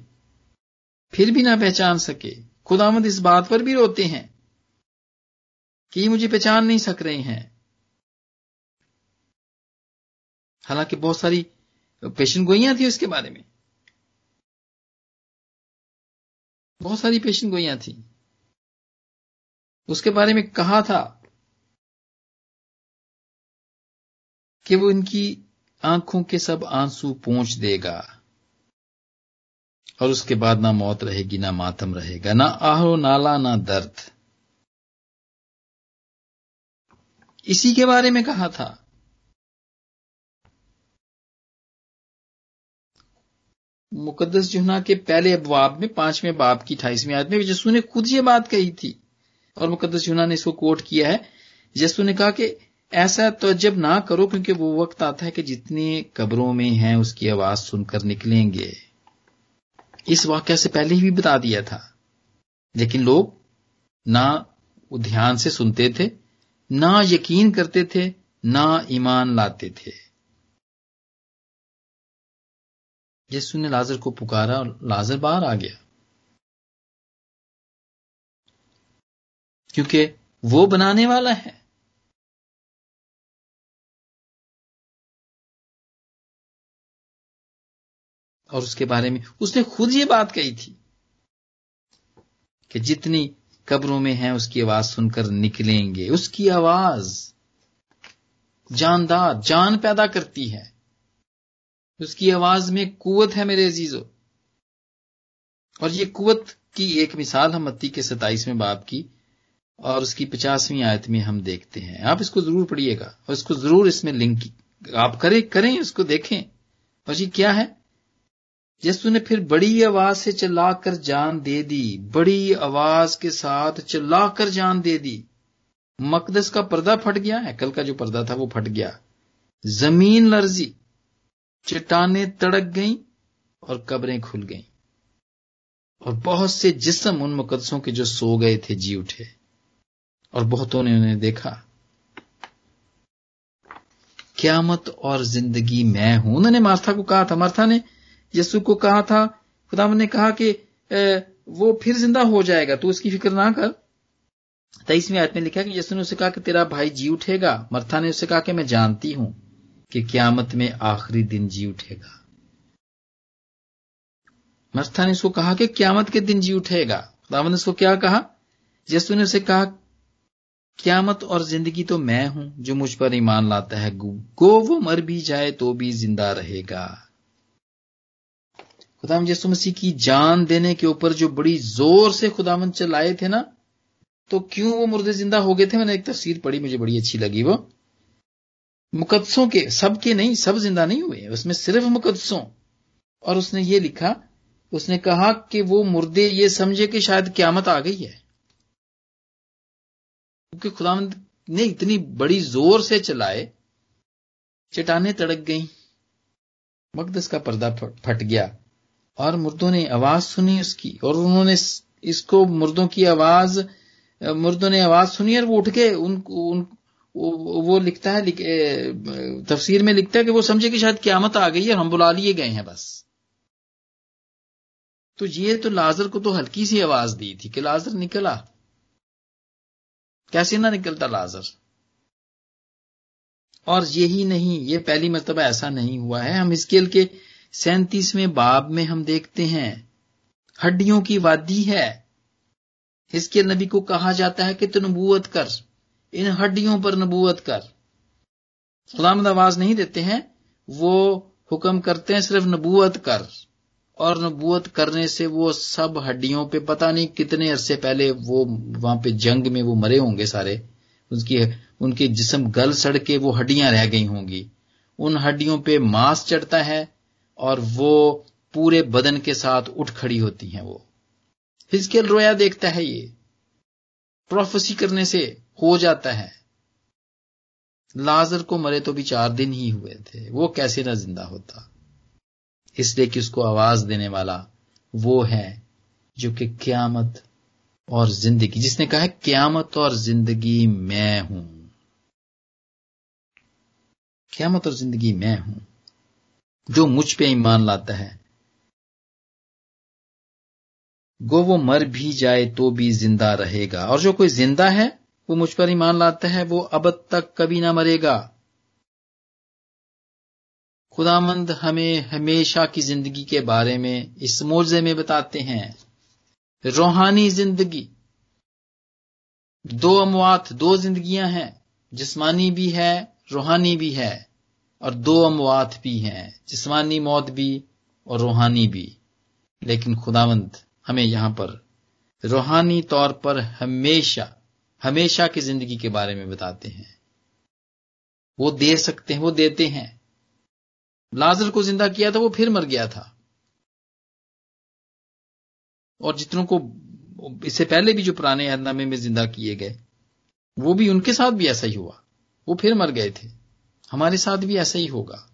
پھر بھی نہ پہچان سکے۔ خدامد اس بات پر بھی روتے ہیں کہ یہ مجھے پہچان نہیں سک رہے ہیں۔ حالانکہ بہت ساری پیشن گوئیاں تھیں اس کے بارے میں۔ بہت ساری پیشن گوئیاں تھیں۔ اس کے بارے میں کہا تھا کہ وہ ان کی آنکھوں کے سب آنسو پہنچ دے گا اور اس کے بعد نہ موت رہے گی، نہ ماتم رہے گا، نہ آہو نالا، نہ درد۔ اسی کے بارے میں کہا تھا مقدس جہنا کے پہلے ابواب میں، پانچویں باب کی اٹھائیسویں آدمی میں جسو نے خود یہ بات کہی تھی۔ اور مقدس جہنا نے اس کو کوٹ کیا ہے۔ جسو نے کہا کہ ایسا تو جب نہ کرو، کیونکہ وہ وقت آتا ہے کہ جتنے قبروں میں ہیں، اس کی آواز سن کر نکلیں گے۔ اس واقعہ سے پہلے ہی بھی بتا دیا تھا۔ لیکن لوگ نہ دھیان سے سنتے تھے، نہ یقین کرتے تھے، نہ ایمان لاتے تھے۔ یسو نے لازر کو پکارا اور لازر باہر آ گیا۔ کیونکہ وہ بنانے والا ہے۔ اور اس کے بارے میں اس نے خود یہ بات کہی تھی کہ جتنی قبروں میں ہیں اس کی آواز سن کر نکلیں گے۔ اس کی آواز جاندار، جان پیدا کرتی ہے۔ اس کی آواز میں قوت ہے میرے عزیزو۔ اور یہ قوت کی ایک مثال ہم متی کے ستائیسویں باپ کی اور اس کی پچاسویں آیت میں ہم دیکھتے ہیں۔ آپ اس کو ضرور پڑھیے گا اور اس کو ضرور اس میں لنک آپ کریں کریں اس کو دیکھیں۔ اور جی کیا ہے؟ یسو نے پھر بڑی آواز سے چلا کر جان دے دی۔ بڑی آواز کے ساتھ چلا کر جان دے دی۔ مقدس کا پردہ پھٹ گیا ہے کل کا جو پردہ تھا وہ پھٹ گیا۔ زمین لرزی۔ چٹانیں تڑک گئیں اور قبریں کھل گئیں۔ اور بہت سے جسم ان مقدسوں کے جو سو گئے تھے جی اٹھے۔ اور بہتوں نے انہیں دیکھا۔ قیامت اور زندگی میں ہوں۔ انہوں نے مارتھا کو کہا تھا، مارتھا نے یسو کو کہا تھا۔ خدا نے کہا کہ وہ پھر زندہ ہو جائے گا، تو اس کی فکر نہ کر۔ تیئیسویں آیت میں لکھا کہ یسو نے اسے کہا کہ تیرا بھائی جی اٹھے گا۔ مرتھا نے اسے کہا کہ میں جانتی ہوں۔ کہ قیامت میں آخری دن جی اٹھے گا۔ مرتھا نے اس کو کہا کہ قیامت کے دن جی اٹھے گا۔ خدا نے اس کو کیا کہا؟ یسو نے اسے کہا، قیامت اور زندگی تو میں ہوں، جو مجھ پر ایمان لاتا ہے، گو وہ مر بھی جائے تو بھی زندہ رہے گا۔ خدا یسو مسیح کی جان دینے کے اوپر جو بڑی زور سے خدا مند چلائے تھے نا، تو کیوں وہ مردے زندہ ہو گئے تھے؟ میں نے ایک تفسیر پڑھی، مجھے بڑی اچھی لگی وہ۔ مقدسوں کے سب کے نہیں سب زندہ نہیں ہوئے اس میں صرف مقدسوں۔ اور اس نے یہ لکھا اس نے کہا کہ وہ مردے یہ سمجھے کہ شاید قیامت آ گئی ہے۔ کیونکہ خدا نے اتنی بڑی زور سے چلائے چٹانیں تڑک گئیں مقدس کا پردہ پھٹ گیا۔ اور مردوں نے آواز سنی اس کی اور انہوں نے اس کو مردوں کی آواز مردوں نے آواز سنی اور وہ اٹھ کے ان, ان وہ لکھتا ہے تفسیر میں لکھتا ہے کہ وہ سمجھے کہ شاید قیامت آ گئی ہے، ہم بلا لیے گئے ہیں بس۔ تو یہ تو لازر کو تو ہلکی سی آواز دی تھی کہ لازر نکلا۔ کیسے نہ نکلتا لازر؟ اور یہی نہیں، یہ پہلی مرتبہ ایسا نہیں ہوا ہے۔ ہم اسکیل کے سینتیسویں باب میں ہم دیکھتے ہیں، ہڈیوں کی وادی ہے۔ اس کے نبی کو کہا جاتا ہے کہ تو نبوت کر۔ ان ہڈیوں پر نبوت کر۔ خدامد آواز نہیں دیتے ہیں، وہ حکم کرتے ہیں صرف نبوت کر۔ اور نبوت کرنے سے وہ سب ہڈیوں پہ، پتہ نہیں کتنے عرصے پہلے وہ وہاں پہ جنگ میں وہ مرے ہوں گے سارے۔ ان کی، ان کے جسم گل سڑ کے وہ ہڈیاں رہ گئی ہوں گی۔ ان ہڈیوں پہ ماس چڑھتا ہے اور وہ پورے بدن کے ساتھ اٹھ کھڑی ہوتی ہیں وہ۔ فزیکل رویا دیکھتا ہے یہ۔ پروفیسی کرنے سے ہو جاتا ہے۔ لازر کو مرے تو بھی چار دن ہی ہوئے تھے۔ وہ کیسے نہ زندہ ہوتا۔ اس لیے کہ اس کو آواز دینے والا وہ ہے جو کہ قیامت اور زندگی، جس نے کہا ہے قیامت اور زندگی میں ہوں۔ قیامت اور زندگی میں ہوں۔ جو مجھ پہ ایمان لاتا ہے۔ گو وہ مر بھی جائے تو بھی زندہ رہے گا۔ اور جو کوئی زندہ ہے وہ مجھ پر ایمان لاتا ہے، وہ اب تک کبھی نہ مرے گا۔ خدا مند ہمیں ہمیشہ کی زندگی کے بارے میں اس موضے میں بتاتے ہیں۔ روحانی زندگی۔ دو اموات، دو زندگیاں ہیں۔ جسمانی بھی ہے، روحانی بھی ہے۔ اور دو اموات بھی ہیں، جسمانی موت بھی اور روحانی بھی۔ لیکن خداوند ہمیں یہاں پر روحانی طور پر ہمیشہ ہمیشہ کی زندگی کے بارے میں بتاتے ہیں۔ وہ دے سکتے ہیں، وہ دیتے ہیں۔ لازر کو زندہ کیا تھا، وہ پھر مر گیا تھا۔ اور جتنوں کو اس سے پہلے بھی جو پرانے نامے میں زندہ کیے گئے، وہ بھی ان کے ساتھ بھی ایسا ہی ہوا۔ وہ پھر مر گئے تھے۔ ہمارے ساتھ بھی ایسا ہی ہوگا۔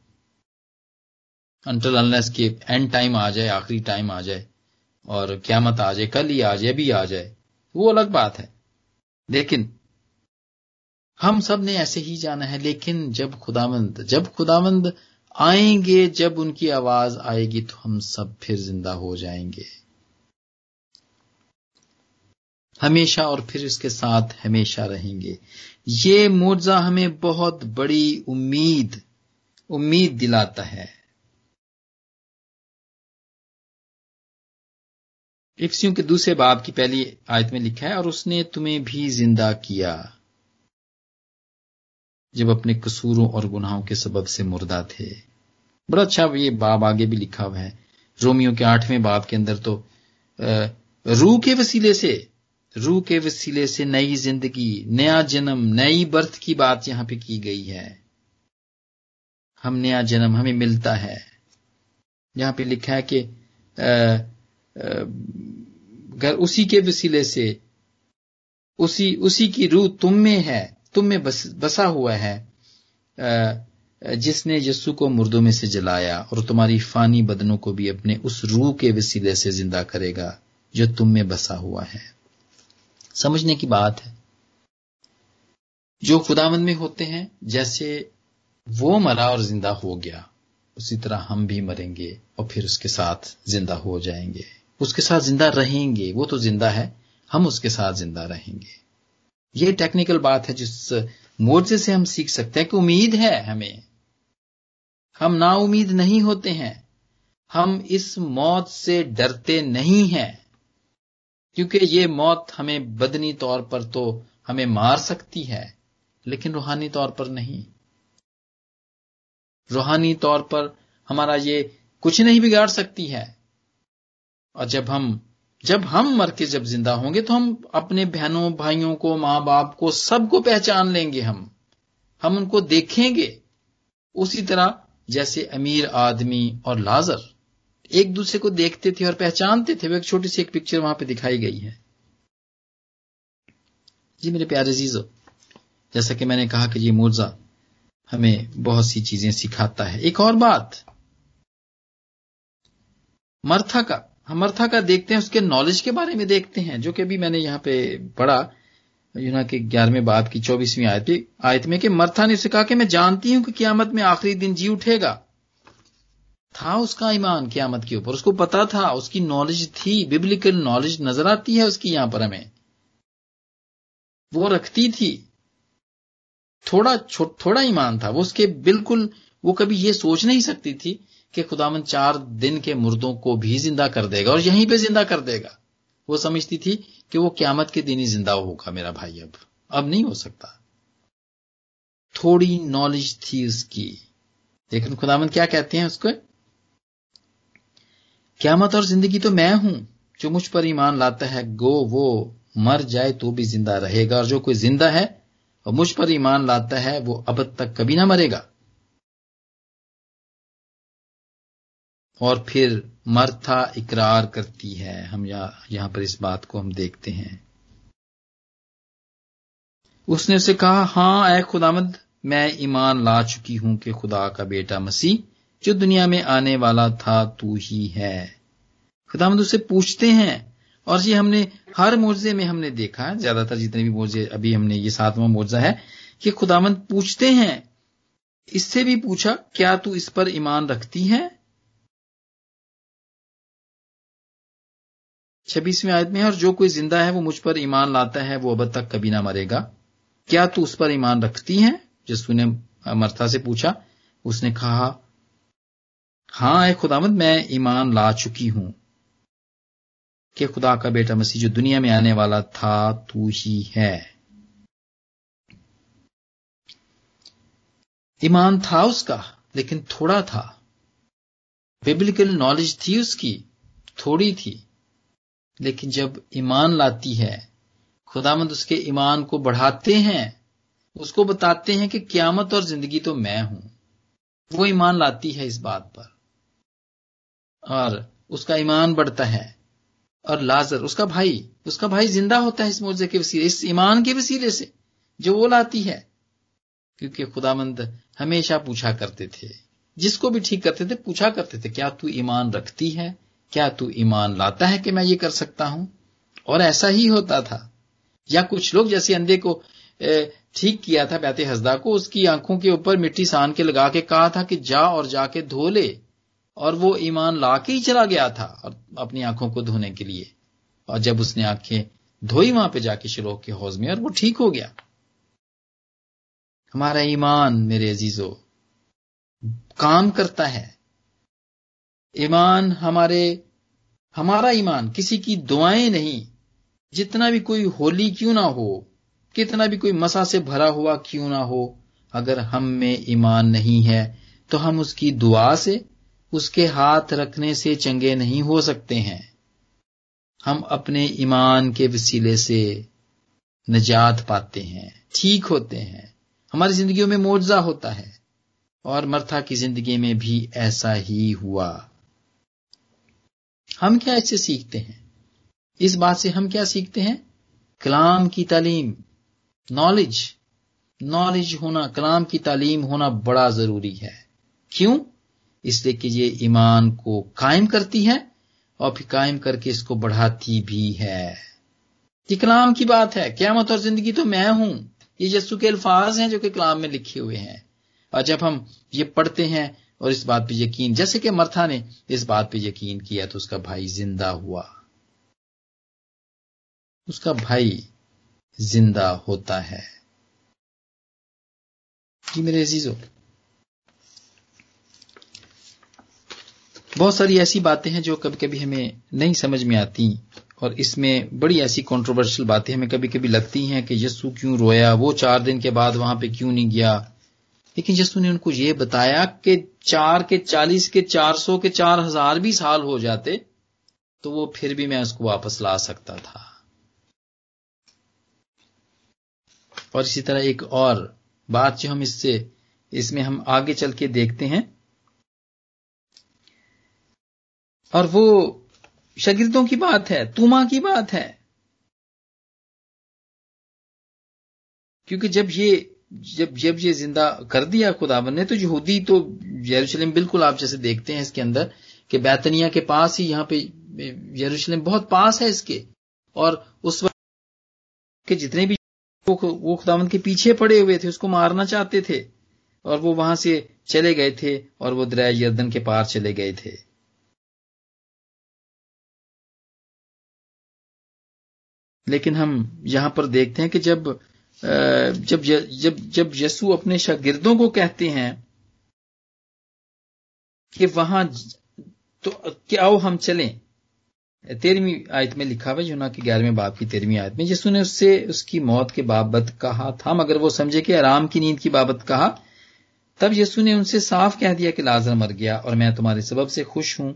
انٹل انلیس کے اینڈ ٹائم آ جائے، آخری ٹائم آ جائے، اور قیامت آ جائے، کل ہی آ جائے، ابھی آ جائے۔ وہ الگ بات ہے۔ لیکن ہم سب نے ایسے ہی جانا ہے، لیکن جب خداوند جب خداوند آئیں گے، جب ان کی آواز آئے گی تو ہم سب پھر زندہ ہو جائیں گے۔ ہمیشہ اور پھر اس کے ساتھ ہمیشہ رہیں گے۔ یہ موضا ہمیں بہت بڑی امید امید دلاتا ہے۔ افسیوں کے دوسرے باب کی پہلی آیت میں لکھا ہے اور اس نے تمہیں بھی زندہ کیا جب اپنے قصوروں اور گناہوں کے سبب سے مردہ تھے۔ بڑا اچھا یہ باب آگے بھی لکھا ہوا ہے۔ رومیو کے آٹھویں باب کے اندر تو روح کے وسیلے سے، روح کے وسیلے سے نئی زندگی، نیا جنم، نئی برتھ کی بات یہاں پہ کی گئی ہے۔ ہم نیا جنم ہمیں ملتا ہے۔ یہاں پہ لکھا ہے کہ اگر اسی کے وسیلے سے اسی اسی کی روح تم میں ہے، تم میں بسا ہوا ہے جس نے یسو کو مردوں میں سے جلایا اور تمہاری فانی بدنوں کو بھی اپنے اس روح کے وسیلے سے زندہ کرے گا جو تم میں بسا ہوا ہے۔ سمجھنے کی بات ہے۔ جو خداوند میں ہوتے ہیں، جیسے وہ مرا اور زندہ ہو گیا، اسی طرح ہم بھی مریں گے اور پھر اس کے ساتھ زندہ ہو جائیں گے۔ اس کے ساتھ زندہ رہیں گے، وہ تو زندہ ہے، ہم اس کے ساتھ زندہ رہیں گے۔ یہ ٹیکنیکل بات ہے جس مورچے سے ہم سیکھ سکتے ہیں کہ امید ہے ہمیں۔ ہم نا امید نہیں ہوتے ہیں۔ ہم اس موت سے ڈرتے نہیں ہیں۔ کیونکہ یہ موت ہمیں بدنی طور پر تو ہمیں مار سکتی ہے، لیکن روحانی طور پر نہیں۔ روحانی طور پر ہمارا یہ کچھ نہیں بگاڑ سکتی ہے۔ اور جب ہم جب ہم مر کے جب زندہ ہوں گے تو ہم اپنے بہنوں، بھائیوں کو، ماں باپ کو، سب کو پہچان لیں گے ہم۔ ہم ان کو دیکھیں گے۔ اسی طرح جیسے امیر آدمی اور لازر ایک دوسرے کو دیکھتے تھے اور پہچانتے تھے، وہ ایک چھوٹی سی ایک پکچر وہاں پہ دکھائی گئی ہے۔ جی میرے پیارے عزیزو، جیسا کہ میں نے کہا کہ یہ مرزا ہمیں بہت سی چیزیں سکھاتا ہے۔ ایک اور بات، مرتھا کا ہم مرتھا کا دیکھتے ہیں، اس کے نالج کے بارے میں دیکھتے ہیں، جو کہ ابھی میں نے یہاں پہ پڑھا۔ یونا کے گیارہویں باپ کی چوبیسویں آیت میں کہ مرتھا نے اسے کہا کہ میں جانتی ہوں کہ قیامت میں آخری دن جی اٹھے گا۔ تھا اس کا ایمان قیامت کے اوپر، اس کو پتا تھا، اس کی نالج تھی ببلیکل نالج نظر آتی ہے اس کی یہاں پر ہمیں۔ وہ رکھتی تھی۔ تھوڑا تھوڑا ایمان تھا۔ وہ اس کے بالکل، وہ کبھی یہ سوچ نہیں سکتی تھی کہ خدامن چار دن کے مردوں کو بھی زندہ کر دے گا اور یہیں پہ زندہ کر دے گا۔ وہ سمجھتی تھی کہ وہ قیامت کے دن ہی زندہ ہوگا میرا بھائی اب۔ اب نہیں ہو سکتا۔ تھوڑی نالج تھی اس کی۔ لیکن خدامن کیا کہتے ہیں اس کو؟ قیامت اور زندگی تو میں ہوں۔ جو مجھ پر ایمان لاتا ہے، گو وہ مر جائے تو بھی زندہ رہے گا۔ اور جو کوئی زندہ ہے اور مجھ پر ایمان لاتا ہے، وہ اب تک کبھی نہ مرے گا۔ اور پھر مرتھا اقرار کرتی ہے۔ ہم یہاں پر اس بات کو ہم دیکھتے ہیں۔ اس نے اسے کہا ہاں اے خدامد میں ایمان لا چکی ہوں کہ خدا کا بیٹا مسیح جو دنیا میں آنے والا تھا، تو ہی ہے۔ خدامد اسے پوچھتے ہیں، اور یہ ہم نے ہر موضے میں ہم نے دیکھا زیادہ تر جتنے بھی موضے ابھی ہم نے، یہ ساتواں موضا ہے کہ خدامند پوچھتے ہیں۔ اس سے بھی پوچھا، کیا تو اس پر ایمان رکھتی ہے؟ چھبیسویں آیت میں اور جو کوئی زندہ ہے، وہ مجھ پر ایمان لاتا ہے، وہ اب تک کبھی نہ مرے گا۔ کیا تو اس پر ایمان رکھتی ہے جس نے مرتا سے پوچھا، اس نے کہا ہاں اے خدامد میں ایمان لا چکی ہوں کہ خدا کا بیٹا مسیح جو دنیا میں آنے والا تھا، تو ہی ہے۔ ایمان تھا اس کا، لیکن تھوڑا تھا۔ بیبلیکل نالج تھی اس کی، تھوڑی تھی۔ لیکن جب ایمان لاتی ہے خدا مند اس کے ایمان کو بڑھاتے ہیں، اس کو بتاتے ہیں کہ قیامت اور زندگی تو میں ہوں۔ وہ ایمان لاتی ہے اس بات پر۔ اور اس کا ایمان بڑھتا ہے۔ اور لازر، اس کا بھائی، اس کا بھائی زندہ ہوتا ہے اس موضے کے وسیلے، اس ایمان کے وسیلے سے جو وہ لاتی ہے۔ کیونکہ خدا مند ہمیشہ پوچھا کرتے تھے، جس کو بھی ٹھیک کرتے تھے پوچھا کرتے تھے، کیا تو ایمان رکھتی ہے؟ کیا تو ایمان لاتا ہے کہ میں یہ کر سکتا ہوں؟ اور ایسا ہی ہوتا تھا۔ یا کچھ لوگ جیسے اندھے کو ٹھیک کیا تھا بیت ہزدا کو، اس کی آنکھوں کے اوپر مٹی سان کے لگا کے کہا تھا کہ جا اور جا کے دھو لے۔ اور وہ ایمان لا کے ہی چلا گیا تھا اور اپنی آنکھوں کو دھونے کے لیے۔ اور جب اس نے آنکھیں دھوئی، وہاں پہ جا کے شروع کے حوض میں اور وہ ٹھیک ہو گیا۔ ہمارا ایمان میرے عزیزو، کام کرتا ہے۔ ایمان ہمارے، ہمارا ایمان کسی کی دعائیں نہیں۔ جتنا بھی کوئی ہولی کیوں نہ ہو، کتنا بھی کوئی مسا سے بھرا ہوا کیوں نہ ہو، اگر ہم میں ایمان نہیں ہے، تو ہم اس کی دعا سے، اس کے ہاتھ رکھنے سے چنگے نہیں ہو سکتے ہیں۔ ہم اپنے ایمان کے وسیلے سے نجات پاتے ہیں، ٹھیک ہوتے ہیں۔ ہماری زندگیوں میں معجزہ ہوتا ہے، اور مرتھا کی زندگی میں بھی ایسا ہی ہوا۔ ہم کیا اس سے سیکھتے ہیں؟ اس بات سے ہم کیا سیکھتے ہیں؟ کلام کی تعلیم نالج نالج ہونا، کلام کی تعلیم ہونا بڑا ضروری ہے۔ کیوں؟ اس لیے کہ یہ ایمان کو قائم کرتی ہے اور پھر قائم کر کے اس کو بڑھاتی بھی ہے۔ یہ کلام کی بات ہے۔ قیامت اور زندگی تو میں ہوں۔ یہ یسو کے الفاظ ہیں جو کہ کلام میں لکھے ہوئے ہیں۔ اور جب ہم یہ پڑھتے ہیں اور اس بات پہ یقین، جیسے کہ مرتھا نے اس بات پہ یقین کیا تو اس کا بھائی زندہ ہوا۔ اس کا بھائی زندہ ہوتا ہے۔ جی میرے عزیزو، بہت ساری ایسی باتیں ہیں جو کبھی کبھی ہمیں نہیں سمجھ میں آتی اور اس میں بڑی ایسی کانٹروورشل باتیں ہمیں کبھی کبھی لگتی ہیں کہ یسو کیوں رویا، وہ چار دن کے بعد وہاں پہ کیوں نہیں گیا؟ لیکن یسو نے ان کو یہ بتایا کہ چار کے چالیس کے چار سو کے چار ہزار بھی سال ہو جاتے، تو وہ پھر بھی میں اس کو واپس لا سکتا تھا۔ اور اسی طرح ایک اور بات جو ہم اس سے، اس میں ہم آگے چل کے دیکھتے ہیں۔ اور وہ شاگردوں کی بات ہے، توما کی بات ہے۔ کیونکہ جب یہ جب جب یہ زندہ کر دیا خدا نے، تو یہودی تو یروشلم بالکل آپ جیسے دیکھتے ہیں اس کے اندر کہ بیتنیا کے پاس ہی یہاں پہ یروشلم بہت پاس ہے اس کے۔ اور اس وقت کے جتنے بھی وہ خداوند کے پیچھے پڑے ہوئے تھے، اس کو مارنا چاہتے تھے۔ اور وہ وہاں سے چلے گئے تھے اور وہ دریا یردن کے پار چلے گئے تھے۔ لیکن ہم یہاں پر دیکھتے ہیں کہ جب جب جب جب یسو اپنے شاگردوں کو کہتے ہیں کہ وہاں تو کہ آؤ ہم چلیں۔ تیرہویں آیت میں لکھا ہوا جنا کہ گیارہویں باپ کی تیرہویں آیت میں، یسو نے اس سے اس کی موت کے بابت کہا تھا، مگر وہ سمجھے کہ آرام کی نیند کی بابت کہا۔ تب یسو نے ان سے صاف کہہ دیا کہ لازر مر گیا، اور میں تمہارے سبب سے خوش ہوں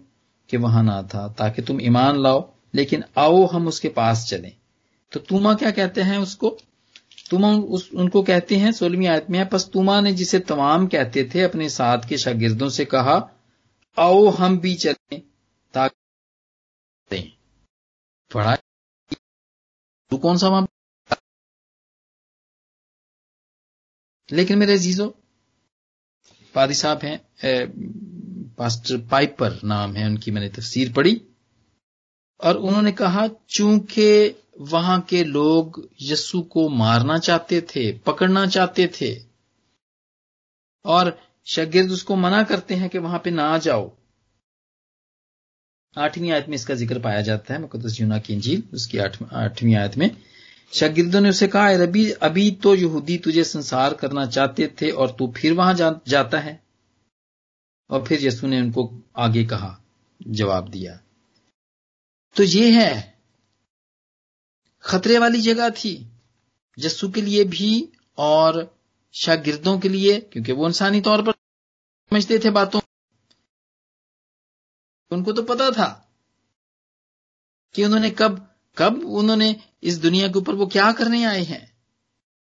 کہ وہاں نہ تھا، تاکہ تم ایمان لاؤ، لیکن آؤ ہم اس کے پاس چلیں۔ تو توما کیا کہتے ہیں اس کو؟ توما ان کو کہتے ہیں، سولہویں آیت میں ہے، پس توما نے جسے تمام کہتے تھے، اپنے ساتھ کے شاگردوں سے کہا، آؤ ہم بھی چلیں تاکہ پڑھا۔ تو کون سا وہاں لیکن میرے عزیزو پادی صاحب ہیں پاسٹر پائپر نام ہے، ان کی میں نے تفسیر پڑھی۔ اور انہوں نے کہا، چونکہ وہاں کے لوگ یسو کو مارنا چاہتے تھے، پکڑنا چاہتے تھے۔ اور شاگرد اس کو منع کرتے ہیں کہ وہاں پہ نہ جاؤ۔ آٹھویں آیت میں اس کا ذکر پایا جاتا ہے، مقدس یونا کی انجیل، اس کی آٹھویں آیت میں۔ شاگردوں نے اسے کہا ربی، ابھی تو یہودی تجھے سنسار کرنا چاہتے تھے اور تو پھر وہاں جاتا ہے۔ اور پھر یسو نے ان کو آگے کہا، جواب دیا۔ تو یہ ہے خطرے والی جگہ تھی۔ جسو کے لیے بھی اور شاگردوں کے لیے، کیونکہ وہ انسانی طور پر سمجھتے تھے باتوں۔ ان کو تو پتا تھا کہ انہوں نے کب کب انہوں نے اس دنیا کے اوپر وہ کیا کرنے آئے ہیں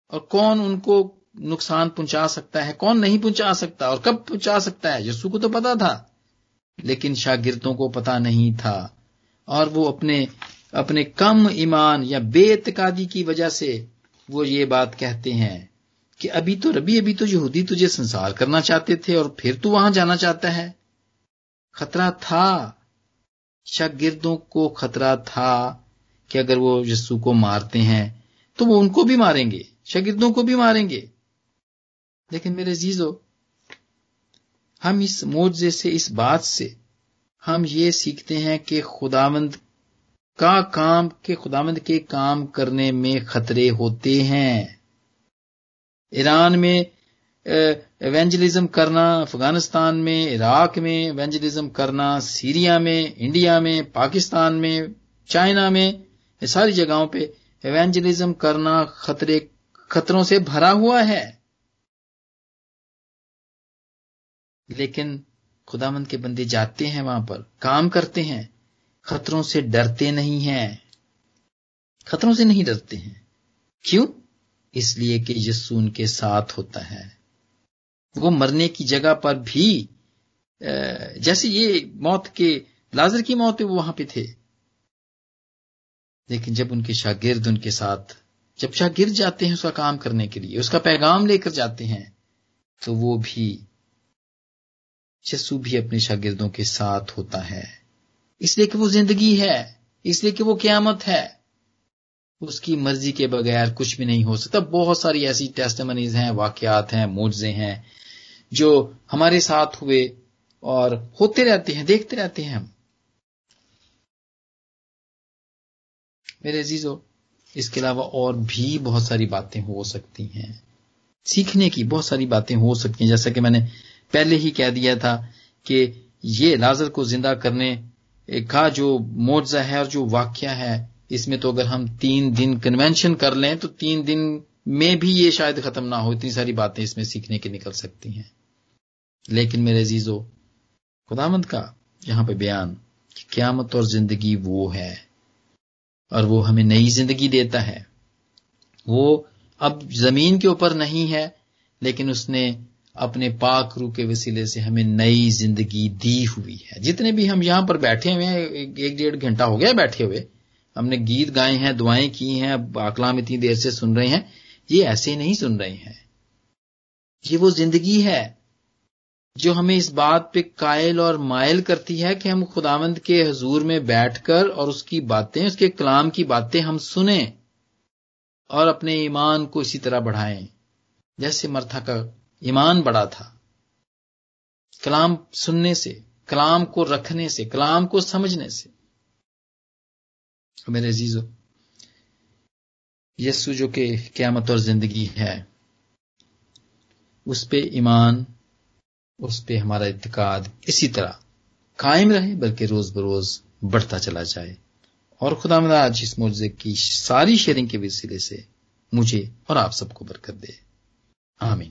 اور کون ان کو نقصان پہنچا سکتا ہے، کون نہیں پہنچا سکتا اور کب پہنچا سکتا ہے۔ یسو کو تو پتا تھا، لیکن شاگردوں کو پتا نہیں تھا اور وہ اپنے اپنے کم ایمان یا بے اعتقادی کی وجہ سے وہ یہ بات کہتے ہیں کہ ابھی تو ربی، ابھی تو یہودی تجھے سنسار کرنا چاہتے تھے اور پھر تو وہاں جانا چاہتا ہے۔ خطرہ تھا، شاگردوں کو خطرہ تھا کہ اگر وہ یسو کو مارتے ہیں تو وہ ان کو بھی ماریں گے، شاگردوں کو بھی ماریں گے۔ لیکن میرے زیزو ہم اس معجزے سے، اس بات سے ہم یہ سیکھتے ہیں کہ خداوند کا کام کے خداوند کے کام کرنے میں خطرے ہوتے ہیں۔ ایران میں ایونجلزم کرنا، افغانستان میں، عراق میں ایونجلزم کرنا، سیریا میں، انڈیا میں، پاکستان میں، چائنا میں، یہ ساری جگہوں پہ ایونجلزم کرنا خطرے، خطروں سے بھرا ہوا ہے۔ لیکن خدا مند کے بندے جاتے ہیں وہاں پر، کام کرتے ہیں۔ خطروں سے ڈرتے نہیں ہیں۔ خطروں سے نہیں ڈرتے ہیں۔ کیوں؟ اس لیے کہ یسو ان کے ساتھ ہوتا ہے۔ وہ مرنے کی جگہ پر بھی جیسے یہ موت کے، لازر کی موت وہ وہاں پہ تھے۔ لیکن جب ان کے شاگرد ان کے ساتھ، جب شاگرد جاتے ہیں اس کا کام کرنے کے لیے، اس کا پیغام لے کر جاتے ہیں، تو وہ بھی یسو بھی اپنے شاگردوں کے ساتھ ہوتا ہے۔ اس لیے کہ وہ زندگی ہے، اس لیے کہ وہ قیامت ہے۔ اس کی مرضی کے بغیر کچھ بھی نہیں ہو سکتا۔ بہت ساری ایسی ٹیسٹمنیز ہیں، واقعات ہیں موجے ہیں جو ہمارے ساتھ ہوئے اور ہوتے رہتے ہیں، دیکھتے رہتے ہیں ہم۔ میرے عزیزو، اس کے علاوہ اور بھی بہت ساری باتیں ہو سکتی ہیں۔ سیکھنے کی بہت ساری باتیں ہو سکتی ہیں۔ جیسا کہ میں نے پہلے ہی کہہ دیا تھا کہ یہ لازر کو زندہ کرنے کا جو معجزہ ہے اور جو واقعہ ہے، اس میں تو اگر ہم تین دن کنونشن کر لیں تو تین دن میں بھی یہ شاید ختم نہ ہو، اتنی ساری باتیں اس میں سیکھنے کی نکل سکتی ہیں۔ لیکن میرے عزیزو خدامت کا یہاں پہ بیان کہ قیامت اور زندگی وہ ہے اور وہ ہمیں نئی زندگی دیتا ہے۔ وہ اب زمین کے اوپر نہیں ہے، لیکن اس نے اپنے پاک روح کے وسیلے سے ہمیں نئی زندگی دی ہوئی ہے۔ جتنے بھی ہم یہاں پر بیٹھے ہوئے ہیں، ایک ڈیڑھ گھنٹہ ہو گیا بیٹھے ہوئے۔ ہم نے گیت گائے ہیں، دعائیں کی ہیں اکلام اتنی دیر سے سن رہے ہیں۔ یہ ایسے نہیں سن رہے ہیں۔ یہ وہ زندگی ہے جو ہمیں اس بات پہ قائل اور مائل کرتی ہے کہ ہم خداوند کے حضور میں بیٹھ کر اور اس کی باتیں، اس کے کلام کی باتیں ہم سنیں اور اپنے ایمان کو اسی طرح بڑھائیں۔ جیسے مرتھا کا ایمان بڑا تھا۔ کلام سننے سے، کلام کو رکھنے سے، کلام کو سمجھنے سے۔ میرے عزیزو، یسو جو کہ قیامت اور زندگی ہے، اس پہ ایمان، اس پہ ہمارا اعتقاد اسی طرح قائم رہے، بلکہ روز بروز بڑھتا چلا جائے۔ اور خدا مدا آج اس موضوع کی ساری شیئرنگ کے وسیلے سے مجھے اور آپ سب کو برکت دے۔ آمین۔